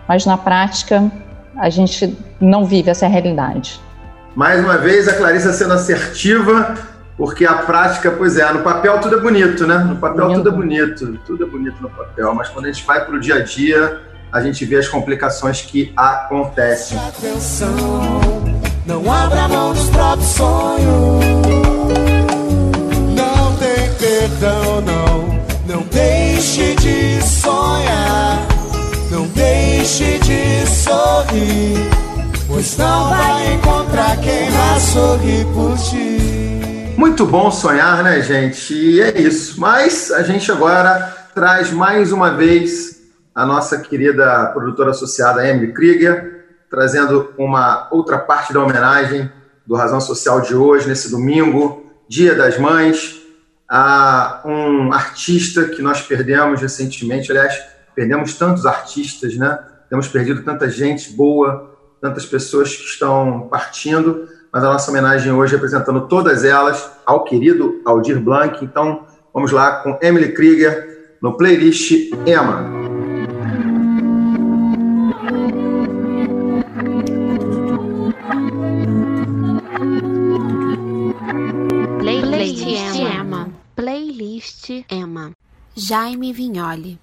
mas na prática a gente não vive essa realidade. Mais uma vez a Clarissa sendo assertiva, porque a prática, pois é, no papel tudo é bonito, né? No papel tudo é bonito, tudo é bonito no papel, mas quando a gente vai para o dia a dia a gente vê as complicações que acontecem. Atenção, não abra mão dos próprios sonhos. Perdão, não. Não deixe de sonhar. Não deixe de sorrir. Pois não vai encontrar quem vai sorrir por ti. Muito bom sonhar, né, gente? E é isso. Mas a gente agora traz mais uma vez a nossa querida produtora associada Emily Krieger, trazendo uma outra parte da homenagem do Razão Social de hoje, nesse domingo, Dia das Mães, a um artista que nós perdemos recentemente. Aliás, perdemos tantos artistas, né? Temos perdido tanta gente boa, tantas pessoas que estão partindo, mas a nossa homenagem hoje representando todas elas ao querido Aldir Blanc. Então, vamos lá com Emily Krieger no playlist Emma. Playlist Emma. Jaime Vignoli.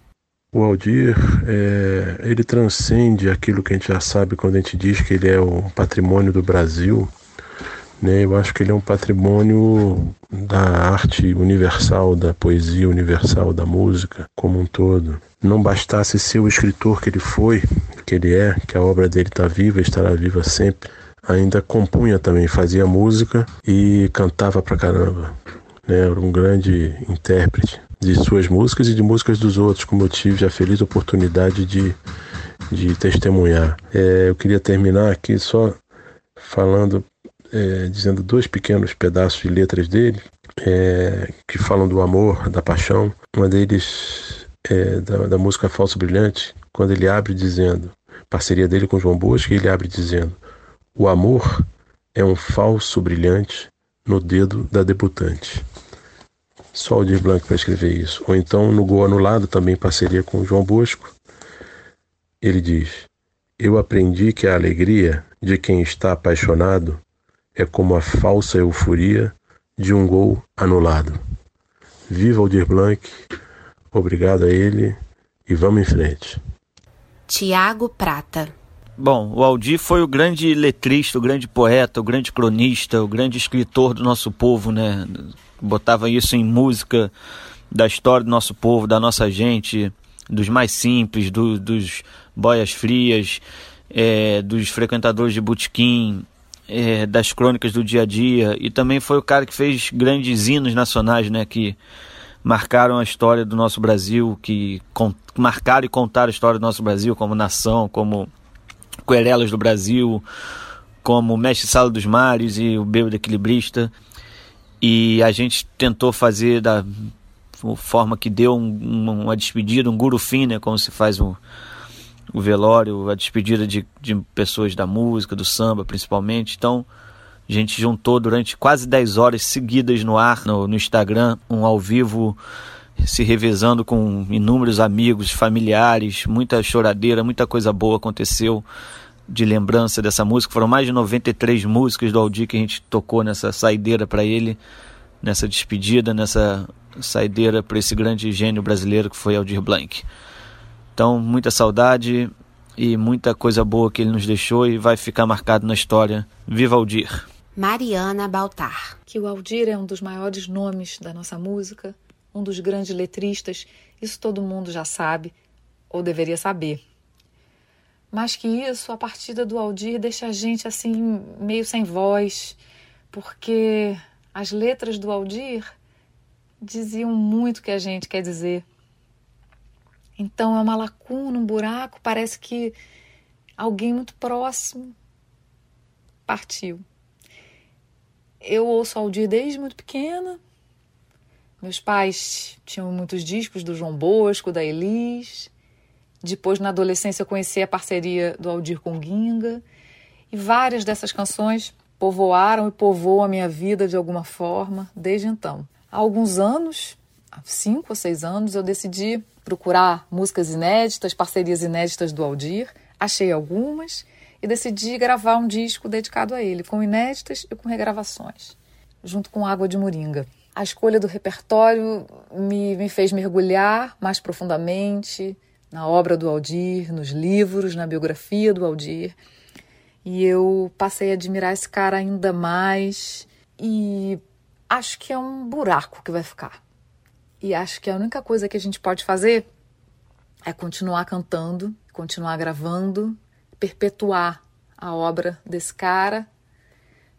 O Aldir, é, ele transcende aquilo que a gente já sabe quando a gente diz que ele é um patrimônio do Brasil. Né? Eu acho que ele é um patrimônio da arte universal, da poesia universal, da música como um todo. Não bastasse ser o escritor que ele foi, que ele é, que a obra dele está viva, estará viva sempre. Ainda compunha também, fazia música e cantava pra caramba né, um grande intérprete de suas músicas e de músicas dos outros, como eu tive a feliz oportunidade de, de testemunhar. É, eu queria terminar aqui só falando, é, dizendo dois pequenos pedaços de letras dele, é, que falam do amor, da paixão. Uma deles é da, da música Falso Brilhante, quando ele abre dizendo, parceria dele com João Bosco, ele abre dizendo: O amor é um falso brilhante no dedo da debutante. Só o Aldir Blanc para escrever isso. Ou então, no Gol Anulado, também parceria com João Bosco, ele diz: Eu aprendi que a alegria de quem está apaixonado é como a falsa euforia de um gol anulado. Viva Aldir Blanc, Obrigado a ele e vamos em frente. Tiago Prata. Bom, o Aldir foi o grande letrista, o grande poeta, o grande cronista, o grande escritor do nosso povo, né? Botava isso em música da história do nosso povo, da nossa gente, dos mais simples, do, dos boias frias, é, dos frequentadores de botequim, é, das crônicas do dia a dia. E também foi o cara que fez grandes hinos nacionais, né? Que marcaram a história do nosso Brasil, que marcaram e contaram a história do nosso Brasil como nação, como Querelas do Brasil, como Mestre Sala dos Mares e o Bêbado Equilibrista. E a gente tentou fazer da forma que deu um, uma despedida, um gurufim, né, como se faz o, o velório, a despedida de, de pessoas da música, do samba principalmente. Então, a gente juntou durante quase 10 horas seguidas no ar, no, no Instagram, um ao vivo, se revezando com inúmeros amigos, familiares, muita choradeira, muita coisa boa aconteceu de lembrança dessa música. Foram mais de 93 músicas do Aldir que a gente tocou nessa saideira para ele, nessa despedida, nessa saideira para esse grande gênio brasileiro que foi Aldir Blanc. Então, muita saudade e muita coisa boa que ele nos deixou e vai ficar marcado na história. Viva Aldir! Mariana Baltar. Que o Aldir é um dos maiores nomes da nossa música, um dos grandes letristas, isso todo mundo já sabe, ou deveria saber. Mas que isso, a partida do Aldir deixa a gente assim, meio sem voz, porque as letras do Aldir diziam muito o que a gente quer dizer. Então é uma lacuna, um buraco, parece que alguém muito próximo partiu. Eu ouço Aldir desde muito pequena. Meus pais tinham muitos discos do João Bosco, da Elis. Depois, na adolescência, eu conheci a parceria do Aldir com Guinga. E várias dessas canções povoaram e povoam a minha vida de alguma forma desde então. Há alguns anos, há cinco ou seis anos, eu decidi procurar músicas inéditas, parcerias inéditas do Aldir. Achei algumas e decidi gravar um disco dedicado a ele, com inéditas e com regravações, junto com Água de Moringa. A escolha do repertório me, me fez mergulhar mais profundamente na obra do Aldir, nos livros, na biografia do Aldir. E eu passei a admirar esse cara ainda mais e acho que é um buraco que vai ficar. E acho que a única coisa que a gente pode fazer é continuar cantando, continuar gravando perpetuar a obra desse cara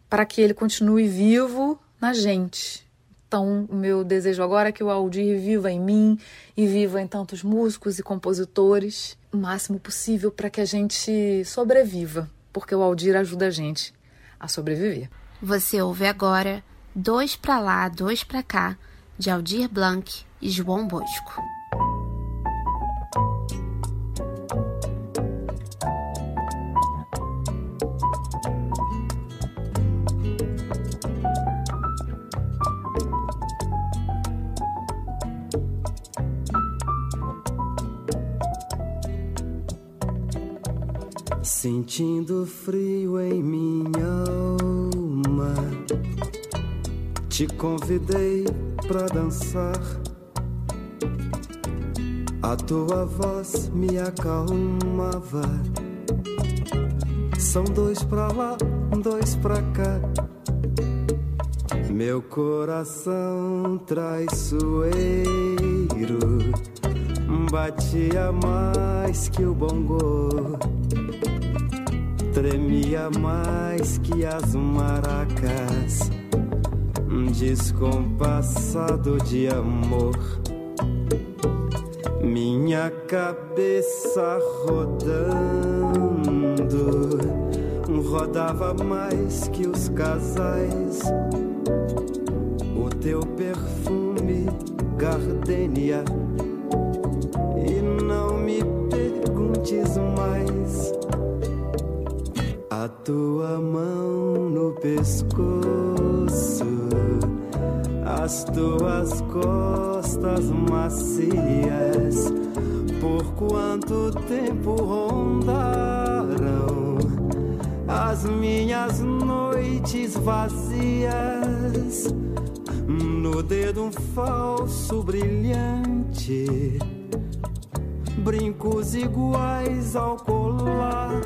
para que ele continue vivo na gente. Então, o meu desejo agora é que o Aldir viva em mim e viva em tantos músicos e compositores o máximo possível para que a gente sobreviva, porque o Aldir ajuda a gente a sobreviver. Você ouve agora Dois para lá, dois para cá, de Aldir Blanc e João Bosco. Sentindo frio em minha alma, te convidei pra dançar. A tua voz me acalmava. São dois pra lá, dois pra cá. Meu coração traiçoeiro batia mais que o bongô tremia mais que as maracas, descompassado de amor. Minha cabeça rodando, rodava mais que os casais. O teu perfume, gardenia, e não me perguntes mais a tua mão no pescoço, as tuas costas macias, por quanto tempo rondaram as minhas noites vazias? No dedo um falso brilhante, brincos iguais ao colar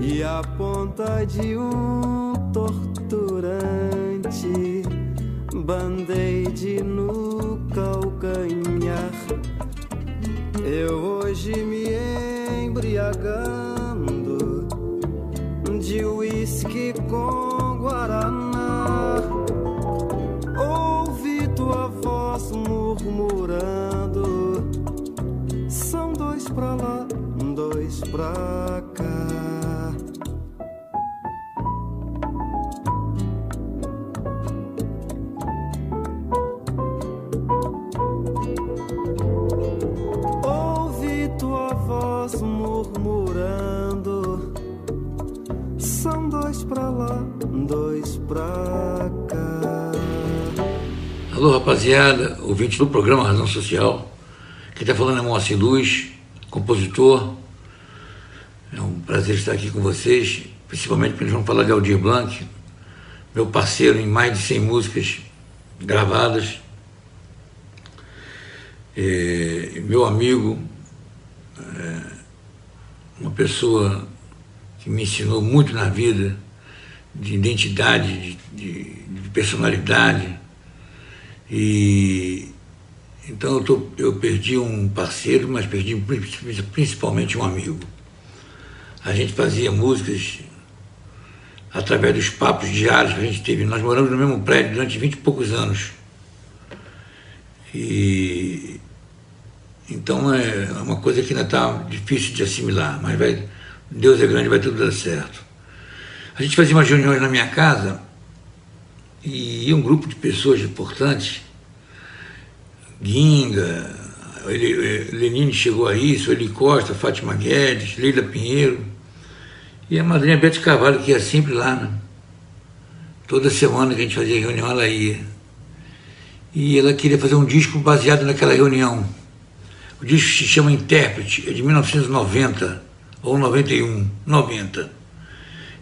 e a ponta de um torturante band-aid no calcanhar. Eu hoje me embriagando de uísque com guaraná. Ouvi tua voz murmurando: são dois pra lá, dois pra cá. Ouvi tua voz murmurando: são dois pra lá, dois pra cá. Alô, rapaziada, ouvinte do programa Razão Social. Quem está falando é Moacir Luz, compositor. Prazer estar aqui com vocês, principalmente porque nós vamos falar de Aldir Blanc, meu parceiro em mais de 100 músicas gravadas. É, meu amigo, é, uma pessoa que me ensinou muito na vida, de identidade, de, de, de personalidade. E então eu, tô, eu perdi um parceiro, mas perdi principalmente um amigo. A gente fazia músicas através dos papos diários que a gente teve. Nós moramos no mesmo prédio durante vinte e poucos anos. E então é uma coisa que ainda está difícil de assimilar, mas vai, Deus é grande, vai tudo dar certo. A gente fazia umas reuniões na minha casa e um grupo de pessoas importantes, Guinga, Lenine chegou a isso, Eli Costa, Fátima Guedes, Leila Pinheiro, e a madrinha Bete Carvalho, que ia sempre lá, né? Toda semana que a gente fazia reunião, ela ia. E ela queria fazer um disco baseado naquela reunião. O disco se chama Intérprete, é de 1990, ou 91, 90.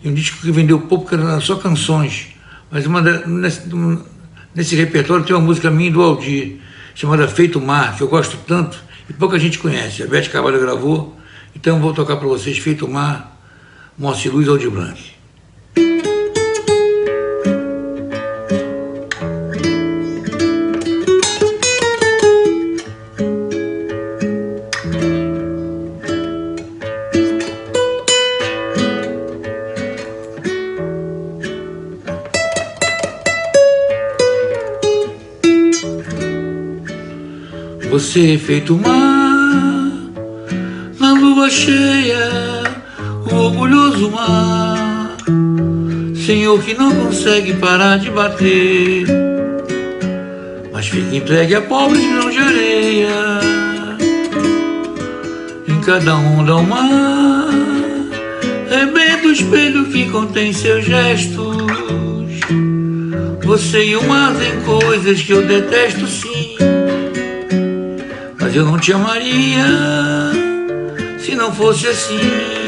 E um disco que vendeu pouco, só canções. Mas uma nesse, nesse repertório tem uma música minha do Aldir, chamada Feito Mar, que eu gosto tanto e pouca gente conhece. A Beth Carvalho gravou, então vou tocar para vocês Feito Mar, Moacir Luz Aldir Blanc. Você feito mar na lua cheia, orgulhoso mar, Senhor que não consegue parar de bater, mas fica entregue a pobres grãos de areia. Em cada onda o mar rebenta o espelho que contém seus gestos. Você e o mar têm coisas que eu detesto sim. Mas eu não te amaria se não fosse assim.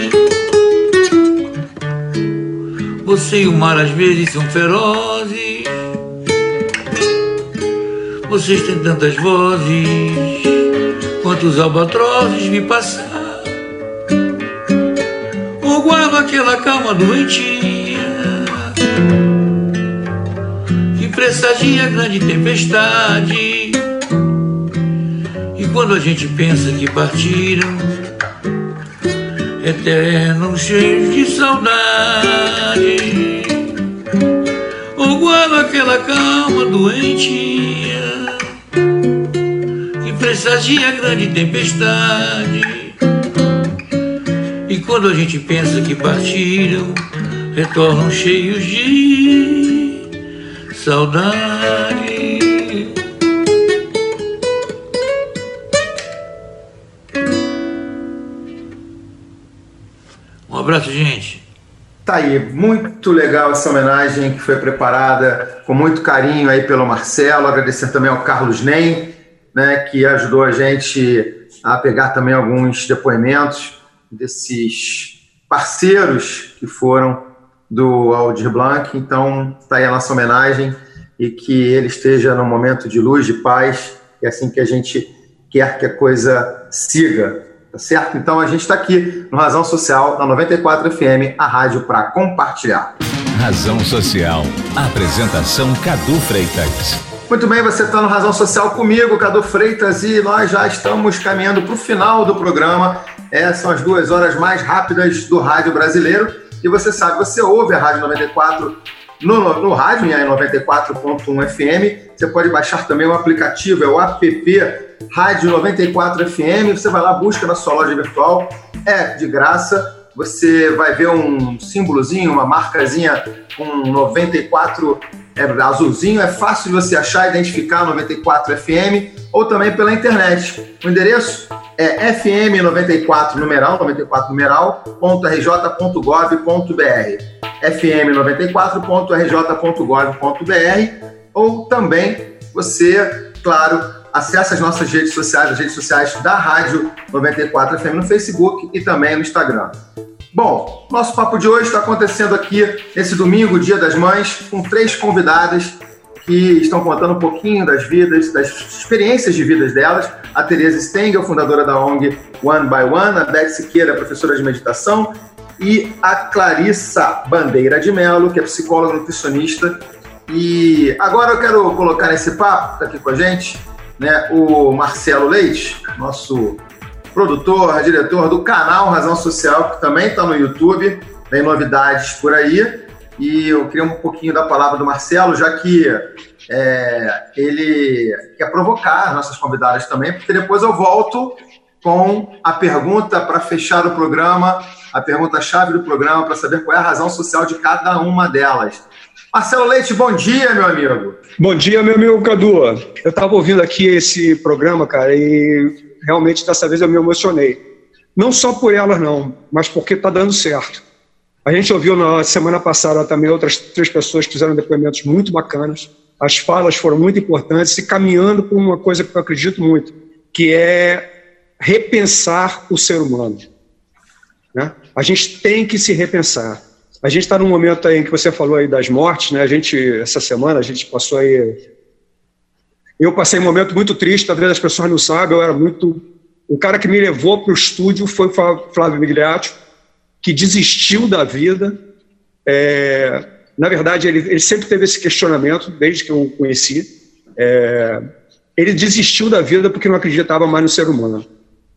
Você e o mar às vezes são ferozes. Vocês têm tantas vozes quanto os albatrozes vi passar. Ou guarda aquela calma doentia que pressagia grande tempestade. E quando a gente pensa que partiram, eternos cheios de saudade, guarda aquela calma doentia que pressagia grande tempestade. E quando a gente pensa que partiram, retornam cheios de saudade. Abraço, gente. Tá aí, muito legal essa homenagem que foi preparada com muito carinho aí pelo Marcelo. Agradecer também ao Carlos Nem, né, que ajudou a gente a pegar também alguns depoimentos desses parceiros que foram do Aldir Blanc. Então, tá aí a nossa homenagem. e que ele esteja num momento de luz, de paz, é assim que a gente quer que a coisa siga, tá certo? Então a gente está aqui no Razão Social, na 94 FM, a rádio para compartilhar. Razão Social. Apresentação Cadu Freitas. Muito bem, você está no Razão Social comigo, Cadu Freitas, e nós já estamos caminhando para o final do programa. Essas são as duas horas mais rápidas do rádio brasileiro. E você sabe, você ouve a Rádio 94 no, no rádio, em 94.1 FM. Você pode baixar também o aplicativo, é o app Rádio 94 FM. Você vai lá, busca na sua loja virtual, é de graça. Você vai ver um símbolozinho, uma marcazinha com 94 é azulzinho, é fácil de você achar, identificar 94 FM ou também pela internet. O endereço é fm94 numeral, 94 numeral.rj.gov.br. fm94.rj.gov.br ou também você, claro, acessa as nossas redes sociais, as redes sociais da Rádio 94 FM no Facebook e também no Instagram. Bom, nosso papo de hoje está acontecendo aqui nesse domingo, Dia das Mães, com três convidadas que estão contando um pouquinho das vidas, das experiências de vidas delas. A Tereza Stengel, fundadora da ONG One by One, a Beth Siqueira, professora de meditação, e a Clarissa Bandeira de Mello, que é psicóloga nutricionista. E agora eu quero colocar nesse papo, está aqui com a gente, né, o Marcelo Leite, nosso produtor, diretor do canal Razão Social, que também está no YouTube, tem novidades por aí. E eu queria um pouquinho da palavra do Marcelo, já que é, ele quer provocar nossas convidadas também, porque depois eu volto com a pergunta para fechar o programa, a pergunta-chave do programa, para saber qual é a razão social de cada uma delas. Marcelo Leite, bom dia, meu amigo. Bom dia, meu amigo Cadu. Eu estava ouvindo aqui esse programa, cara, e realmente dessa vez eu me emocionei. Não só por elas, não, mas porque está dando certo. A gente ouviu na semana passada também outras três pessoas que fizeram depoimentos muito bacanas. As falas foram muito importantes e caminhando por uma coisa que eu acredito muito, que é repensar o ser humano. Né? A gente tem que se repensar. A gente está num momento aí em que você falou aí das mortes, né? A gente essa semana a gente passou aí eu passei um momento muito triste, talvez as pessoas não sabem, eu era muito. O cara que me levou para o estúdio foi o Flávio Migliaccio, que desistiu da vida. É... na verdade, ele, ele, sempre teve esse questionamento, desde que eu o conheci. É... ele desistiu da vida porque não acreditava mais no ser humano.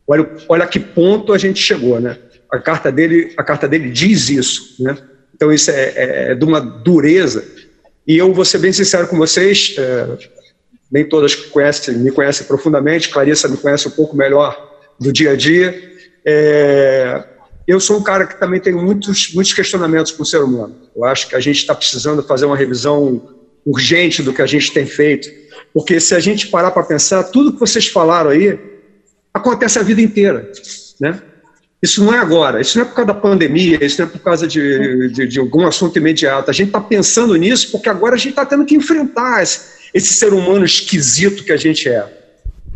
Olha, olha que ponto a gente chegou, né? A carta dele, a carta dele diz isso, né? Então isso é, é, é de uma dureza. E eu vou ser bem sincero com vocês, é, nem todas conhecem, me conhecem profundamente, Clarissa me conhece um pouco melhor do dia a dia. É, eu sou um cara que também tem muitos, muitos questionamentos com o ser humano. Eu acho que a gente está precisando fazer uma revisão urgente do que a gente tem feito, porque se a gente parar para pensar, tudo que vocês falaram aí acontece a vida inteira, né? Isso não é agora, isso não é por causa da pandemia, isso não é por causa de, de, de algum assunto imediato. A gente está pensando nisso porque agora a gente está tendo que enfrentar esse, esse ser humano esquisito que a gente é.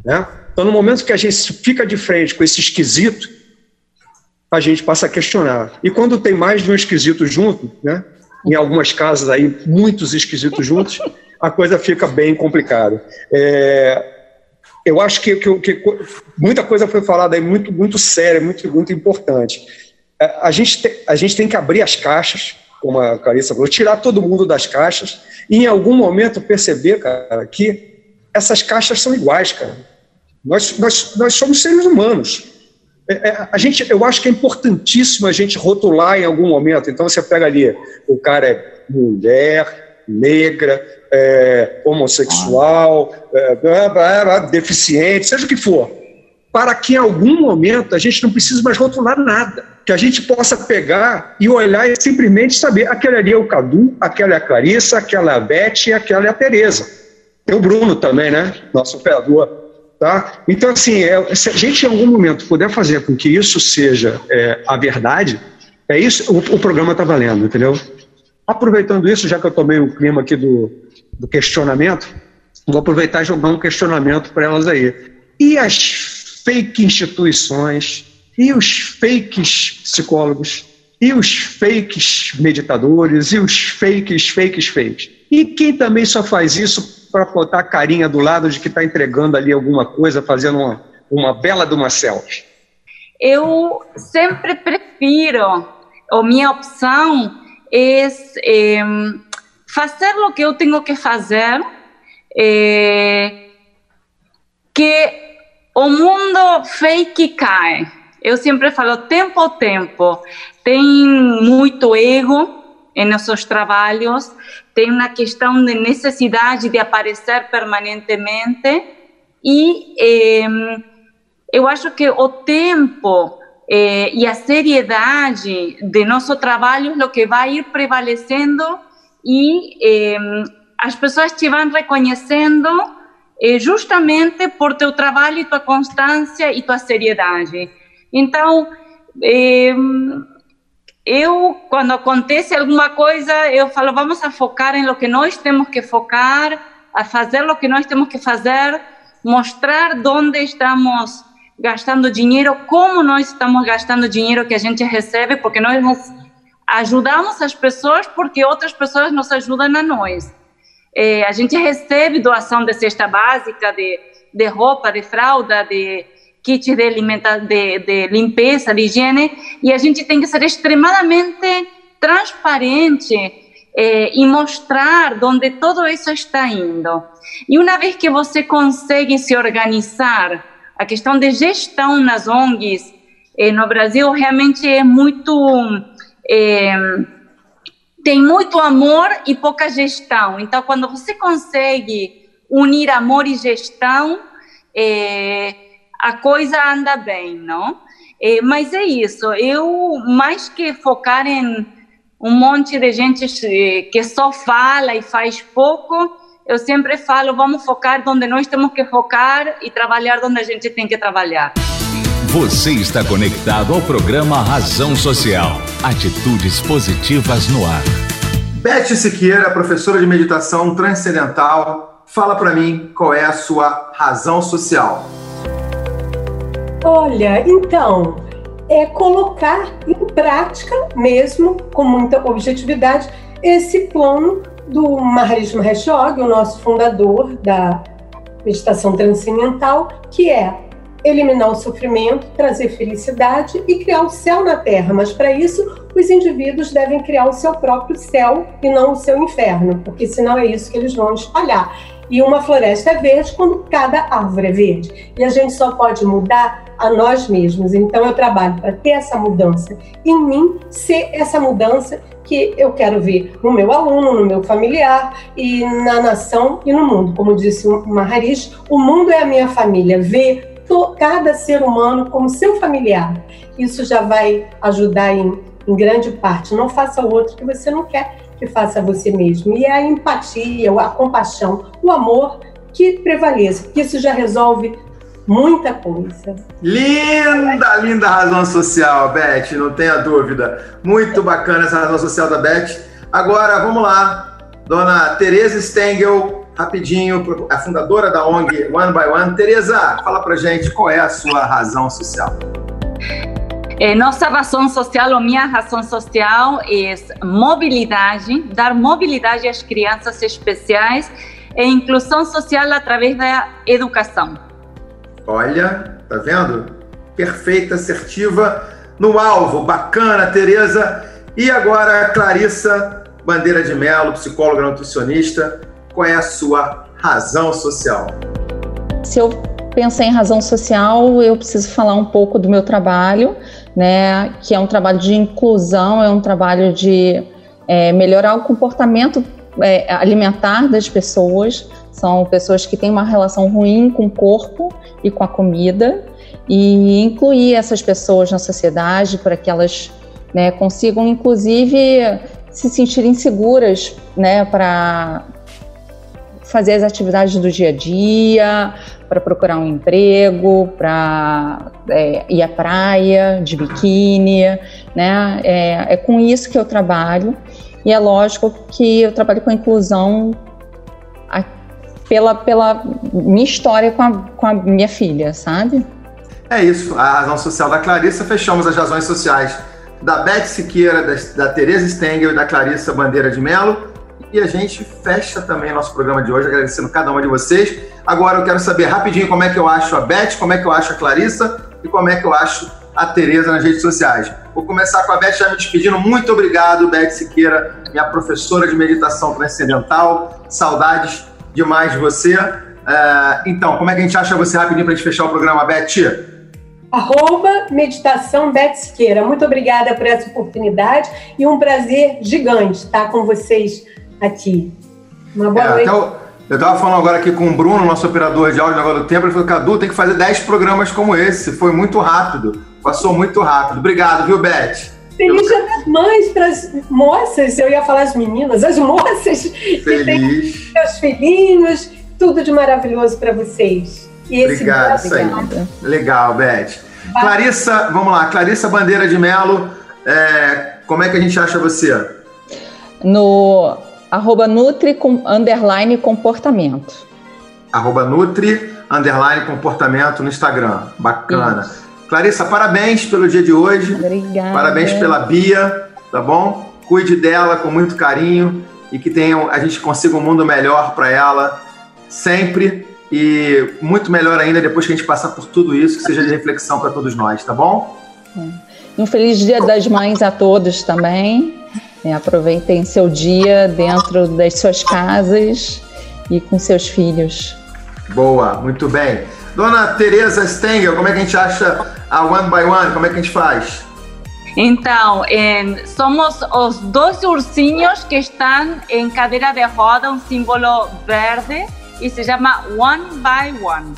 Né? Então, no momento que a gente fica de frente com esse esquisito, a gente passa a questionar. E quando tem mais de um esquisito junto, né? em algumas casas aí, muitos esquisitos juntos, a coisa fica bem complicada. É, eu acho que, que, que, muita coisa foi falada aí, muito, muito séria, muito, muito importante. É, a, gente te, a gente tem que abrir as caixas, como a Carissa falou, tirar todo mundo das caixas e em algum momento perceber, cara, que essas caixas são iguais, cara. Nós, nós, nós somos seres humanos. É, é, a gente, eu acho que é importantíssimo a gente rotular em algum momento. Então você pega ali, o cara é mulher, negra, é, homossexual, é, deficiente, seja o que for, para que em algum momento a gente não precise mais rotular nada que a gente possa pegar e olhar e simplesmente saber, aquele ali é o Cadu, aquela é a Clarissa, aquela é a Beth aquela é a Tereza. Tem o Bruno também, né? Nosso operador. Tá? Então, assim, é, se a gente em algum momento puder fazer com que isso seja é, a verdade, é isso, o, o programa está valendo, entendeu? Aproveitando isso, já que eu tomei o clima aqui do, do questionamento, vou aproveitar e jogar um questionamento para elas aí. E as fake instituições e os fakes psicólogos e os fakes meditadores, e os fakes, fakes, fakes. E quem também só faz isso para botar a carinha do lado de que está entregando ali alguma coisa, fazendo uma, uma bela de uma selfie? Eu sempre prefiro, ou minha opção é, é fazer o que eu tenho que fazer, é, que o mundo fake cai. Eu sempre falo tempo ao tempo. Tem muito ego em nossos trabalhos, tem uma questão de necessidade de aparecer permanentemente e eh, eu acho que o tempo eh, e a seriedade de nosso trabalho é o que vai ir prevalecendo e eh, as pessoas te vão reconhecendo eh, justamente por teu trabalho tua constância e tua seriedade. Então, eu, quando acontece alguma coisa, eu falo, vamos a focar em lo que nós temos que focar, a fazer o que nós temos que fazer, mostrar onde estamos gastando dinheiro, como nós estamos gastando dinheiro que a gente recebe, porque nós ajudamos as pessoas porque outras pessoas nos ajudam a nós. É, a gente recebe doação de cesta básica, de, de roupa, de fralda, de kit de, de, de limpeza, de higiene, e a gente tem que ser extremamente transparente eh, e mostrar onde todo isso está indo. E uma vez que você consegue se organizar, a questão de gestão nas ONGs eh, no Brasil realmente é muito. Eh, tem muito amor e pouca gestão. Então, quando você consegue unir amor e gestão, eh, a coisa anda bem, não? É, mas é isso, eu mais que focar em um monte de gente que só fala e faz pouco, eu sempre falo, vamos focar onde nós temos que focar e trabalhar onde a gente tem que trabalhar. Você está conectado ao programa Razão Social. Atitudes positivas no ar. Beth Siqueira, professora de meditação transcendental, fala para mim qual é a sua razão social. Olha, então, é colocar em prática mesmo, com muita objetividade, esse plano do Maharishi Mahesh Yogi, o nosso fundador da meditação transcendental, que é eliminar o sofrimento, trazer felicidade e criar o céu na Terra. Mas para isso, os indivíduos devem criar o seu próprio céu e não o seu inferno, porque senão é isso que eles vão espalhar. E uma floresta é verde quando cada árvore é verde. E a gente só pode mudar a nós mesmos. Então eu trabalho para ter essa mudança em mim, ser essa mudança que eu quero ver no meu aluno, no meu familiar e na nação e no mundo. Como disse o Maharishi, o mundo é a minha família. Ver cada ser humano como seu familiar. Isso já vai ajudar em, em grande parte. Não faça o outro que você não quer que faça você mesmo. E é a empatia, a compaixão, o amor que prevaleça, isso já resolve muita coisa. Linda, linda razão social, Beth, não tenha dúvida. Muito bacana essa razão social da Beth. Agora, vamos lá, dona Tereza Stengel, rapidinho, a fundadora da ONG One by One. Tereza, fala pra gente qual é a sua razão social. É, nossa razão social, ou minha razão social, é mobilidade, dar mobilidade às crianças especiais e inclusão social através da educação. Olha, tá vendo? Perfeita, assertiva, no alvo. Bacana, Tereza. E agora, Clarissa Bandeira de Melo, psicóloga nutricionista, qual é a sua razão social? Se eu pensar em razão social, eu preciso falar um pouco do meu trabalho, né? Que é um trabalho de inclusão, é um trabalho de é, melhorar o comportamento é, alimentar das pessoas, são pessoas que têm uma relação ruim com o corpo e com a comida, e incluir essas pessoas na sociedade para que elas né, consigam, inclusive, se sentirem seguras né, para fazer as atividades do dia a dia, para procurar um emprego, para é, ir à praia de biquíni, né? É, é com isso que eu trabalho. E é lógico que eu trabalho com a inclusão pela, pela minha história com a, com a minha filha, sabe? É isso, a razão social da Clarissa, fechamos as razões sociais da Beth Siqueira, da, da Tereza Stengel e da Clarissa Bandeira de Melo. E a gente fecha também nosso programa de hoje, agradecendo cada uma de vocês. Agora eu quero saber rapidinho como é que eu acho a Beth, como é que eu acho a Clarissa e como é que eu acho a Tereza nas redes sociais. Vou começar com a Beth já me despedindo. Muito obrigado, Beth Siqueira, minha professora de meditação transcendental. Saudades demais de você. Uh, então, como é que a gente acha você rapidinho para a gente fechar o programa, Beth? Arroba Meditação Beth Siqueira. Muito obrigada por essa oportunidade e um prazer gigante estar com vocês aqui. Uma boa é, noite. Eu estava falando agora aqui com o Bruno, nosso operador de áudio agora do tempo, ele falou, Cadu, tem que fazer 10 programas como esse. Foi muito rápido. Passou muito rápido. Obrigado, viu, Beth? Feliz Dia das Mães para as moças, eu ia falar as meninas, as moças Feliz. que têm seus filhinhos, tudo de maravilhoso para vocês. E esse Obrigado, isso aí. Legal, Beth. Vai. Clarissa, vamos lá, Clarissa Bandeira de Melo, é, como é que a gente acha você? No arroba Nutri com, underline comportamento. Arroba Nutri underline comportamento no Instagram. Bacana. Isso. Clarissa, parabéns pelo dia de hoje. Obrigada. Parabéns pela Bia, tá bom? Cuide dela com muito carinho e que tenha, a gente consiga um mundo melhor para ela sempre e muito melhor ainda depois que a gente passar por tudo isso, que seja de reflexão para todos nós, tá bom? Um feliz Dia das Mães a todos também. É, aproveitem seu dia dentro das suas casas e com seus filhos. Boa, muito bem. Dona Tereza Stengel, como é que a gente acha a One by One? Como é que a gente faz? Então, somos os dois ursinhos que estão em cadeira de roda, um símbolo verde, e se chama One by One.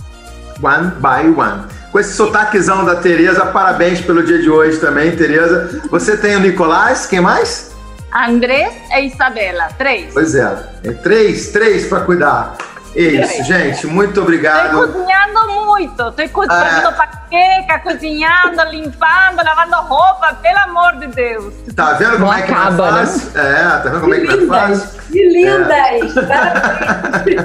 One by One. Com esse sotaquezão da Tereza, parabéns pelo dia de hoje também, Tereza. Você tem o Nicolás, quem mais? Andrés e Isabela, três. Pois é, é três, três para cuidar. Isso, gente, muito obrigado. Estou cozinhando muito, estou cozinhando é... panqueca, cozinhando, limpando, lavando roupa, pelo amor de Deus. Tá vendo como Não é que acaba, não é fácil? Né? É, tá vendo como que é que não é fácil? Que lindas! É.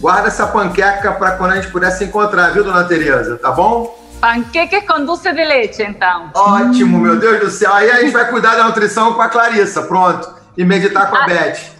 [laughs] Guarda essa panqueca para quando a gente puder se encontrar, viu, dona Tereza? Tá bom? Panqueques com doce de leite, então. Ótimo, meu Deus do céu. Aí a gente vai cuidar da nutrição com a Clarissa, pronto. E meditar com a, a... Beth.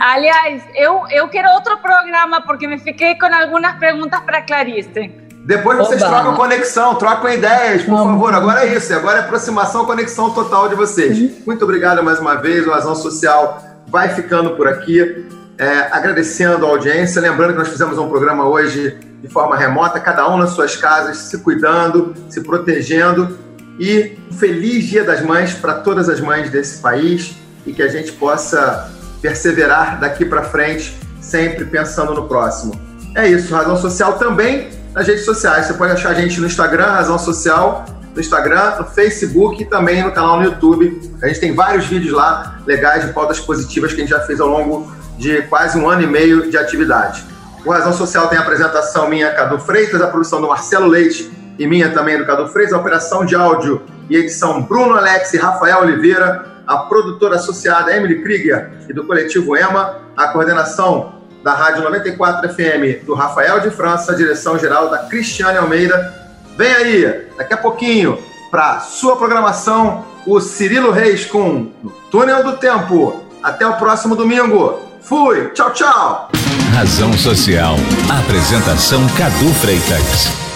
Aliás, eu, eu quero outro programa porque me fiquei com algumas perguntas para Clarice. Depois vocês Oba. trocam conexão, trocam ideias, por Vamos. favor. Agora é isso, agora é aproximação, conexão total de vocês. Uhum. Muito obrigado mais uma vez. O Razão Social vai ficando por aqui. É, agradecendo a audiência. Lembrando que nós fizemos um programa hoje de forma remota, cada um nas suas casas, se cuidando, se protegendo. E um feliz Dia das Mães para todas as mães desse país e que a gente possa perseverar daqui para frente, sempre pensando no próximo. É isso, Razão Social também nas redes sociais. Você pode achar a gente no Instagram, Razão Social, no Instagram, no Facebook e também no canal no YouTube. A gente tem vários vídeos lá legais de pautas positivas que a gente já fez ao longo de quase um ano e meio de atividade. O Razão Social tem a apresentação minha, Cadu Freitas, a produção do Marcelo Leite e minha também do Cadu Freitas, a operação de áudio e edição Bruno Alex e Rafael Oliveira, a produtora associada Emily Krieger e do coletivo EMA, a coordenação da Rádio 94 FM do Rafael de França, a direção geral da Cristiane Almeida. Vem aí, daqui a pouquinho, para sua programação, o Cirilo Reis com Túnel do Tempo. Até o próximo domingo. Fui, tchau, tchau. Razão Social. Apresentação Cadu Freitas.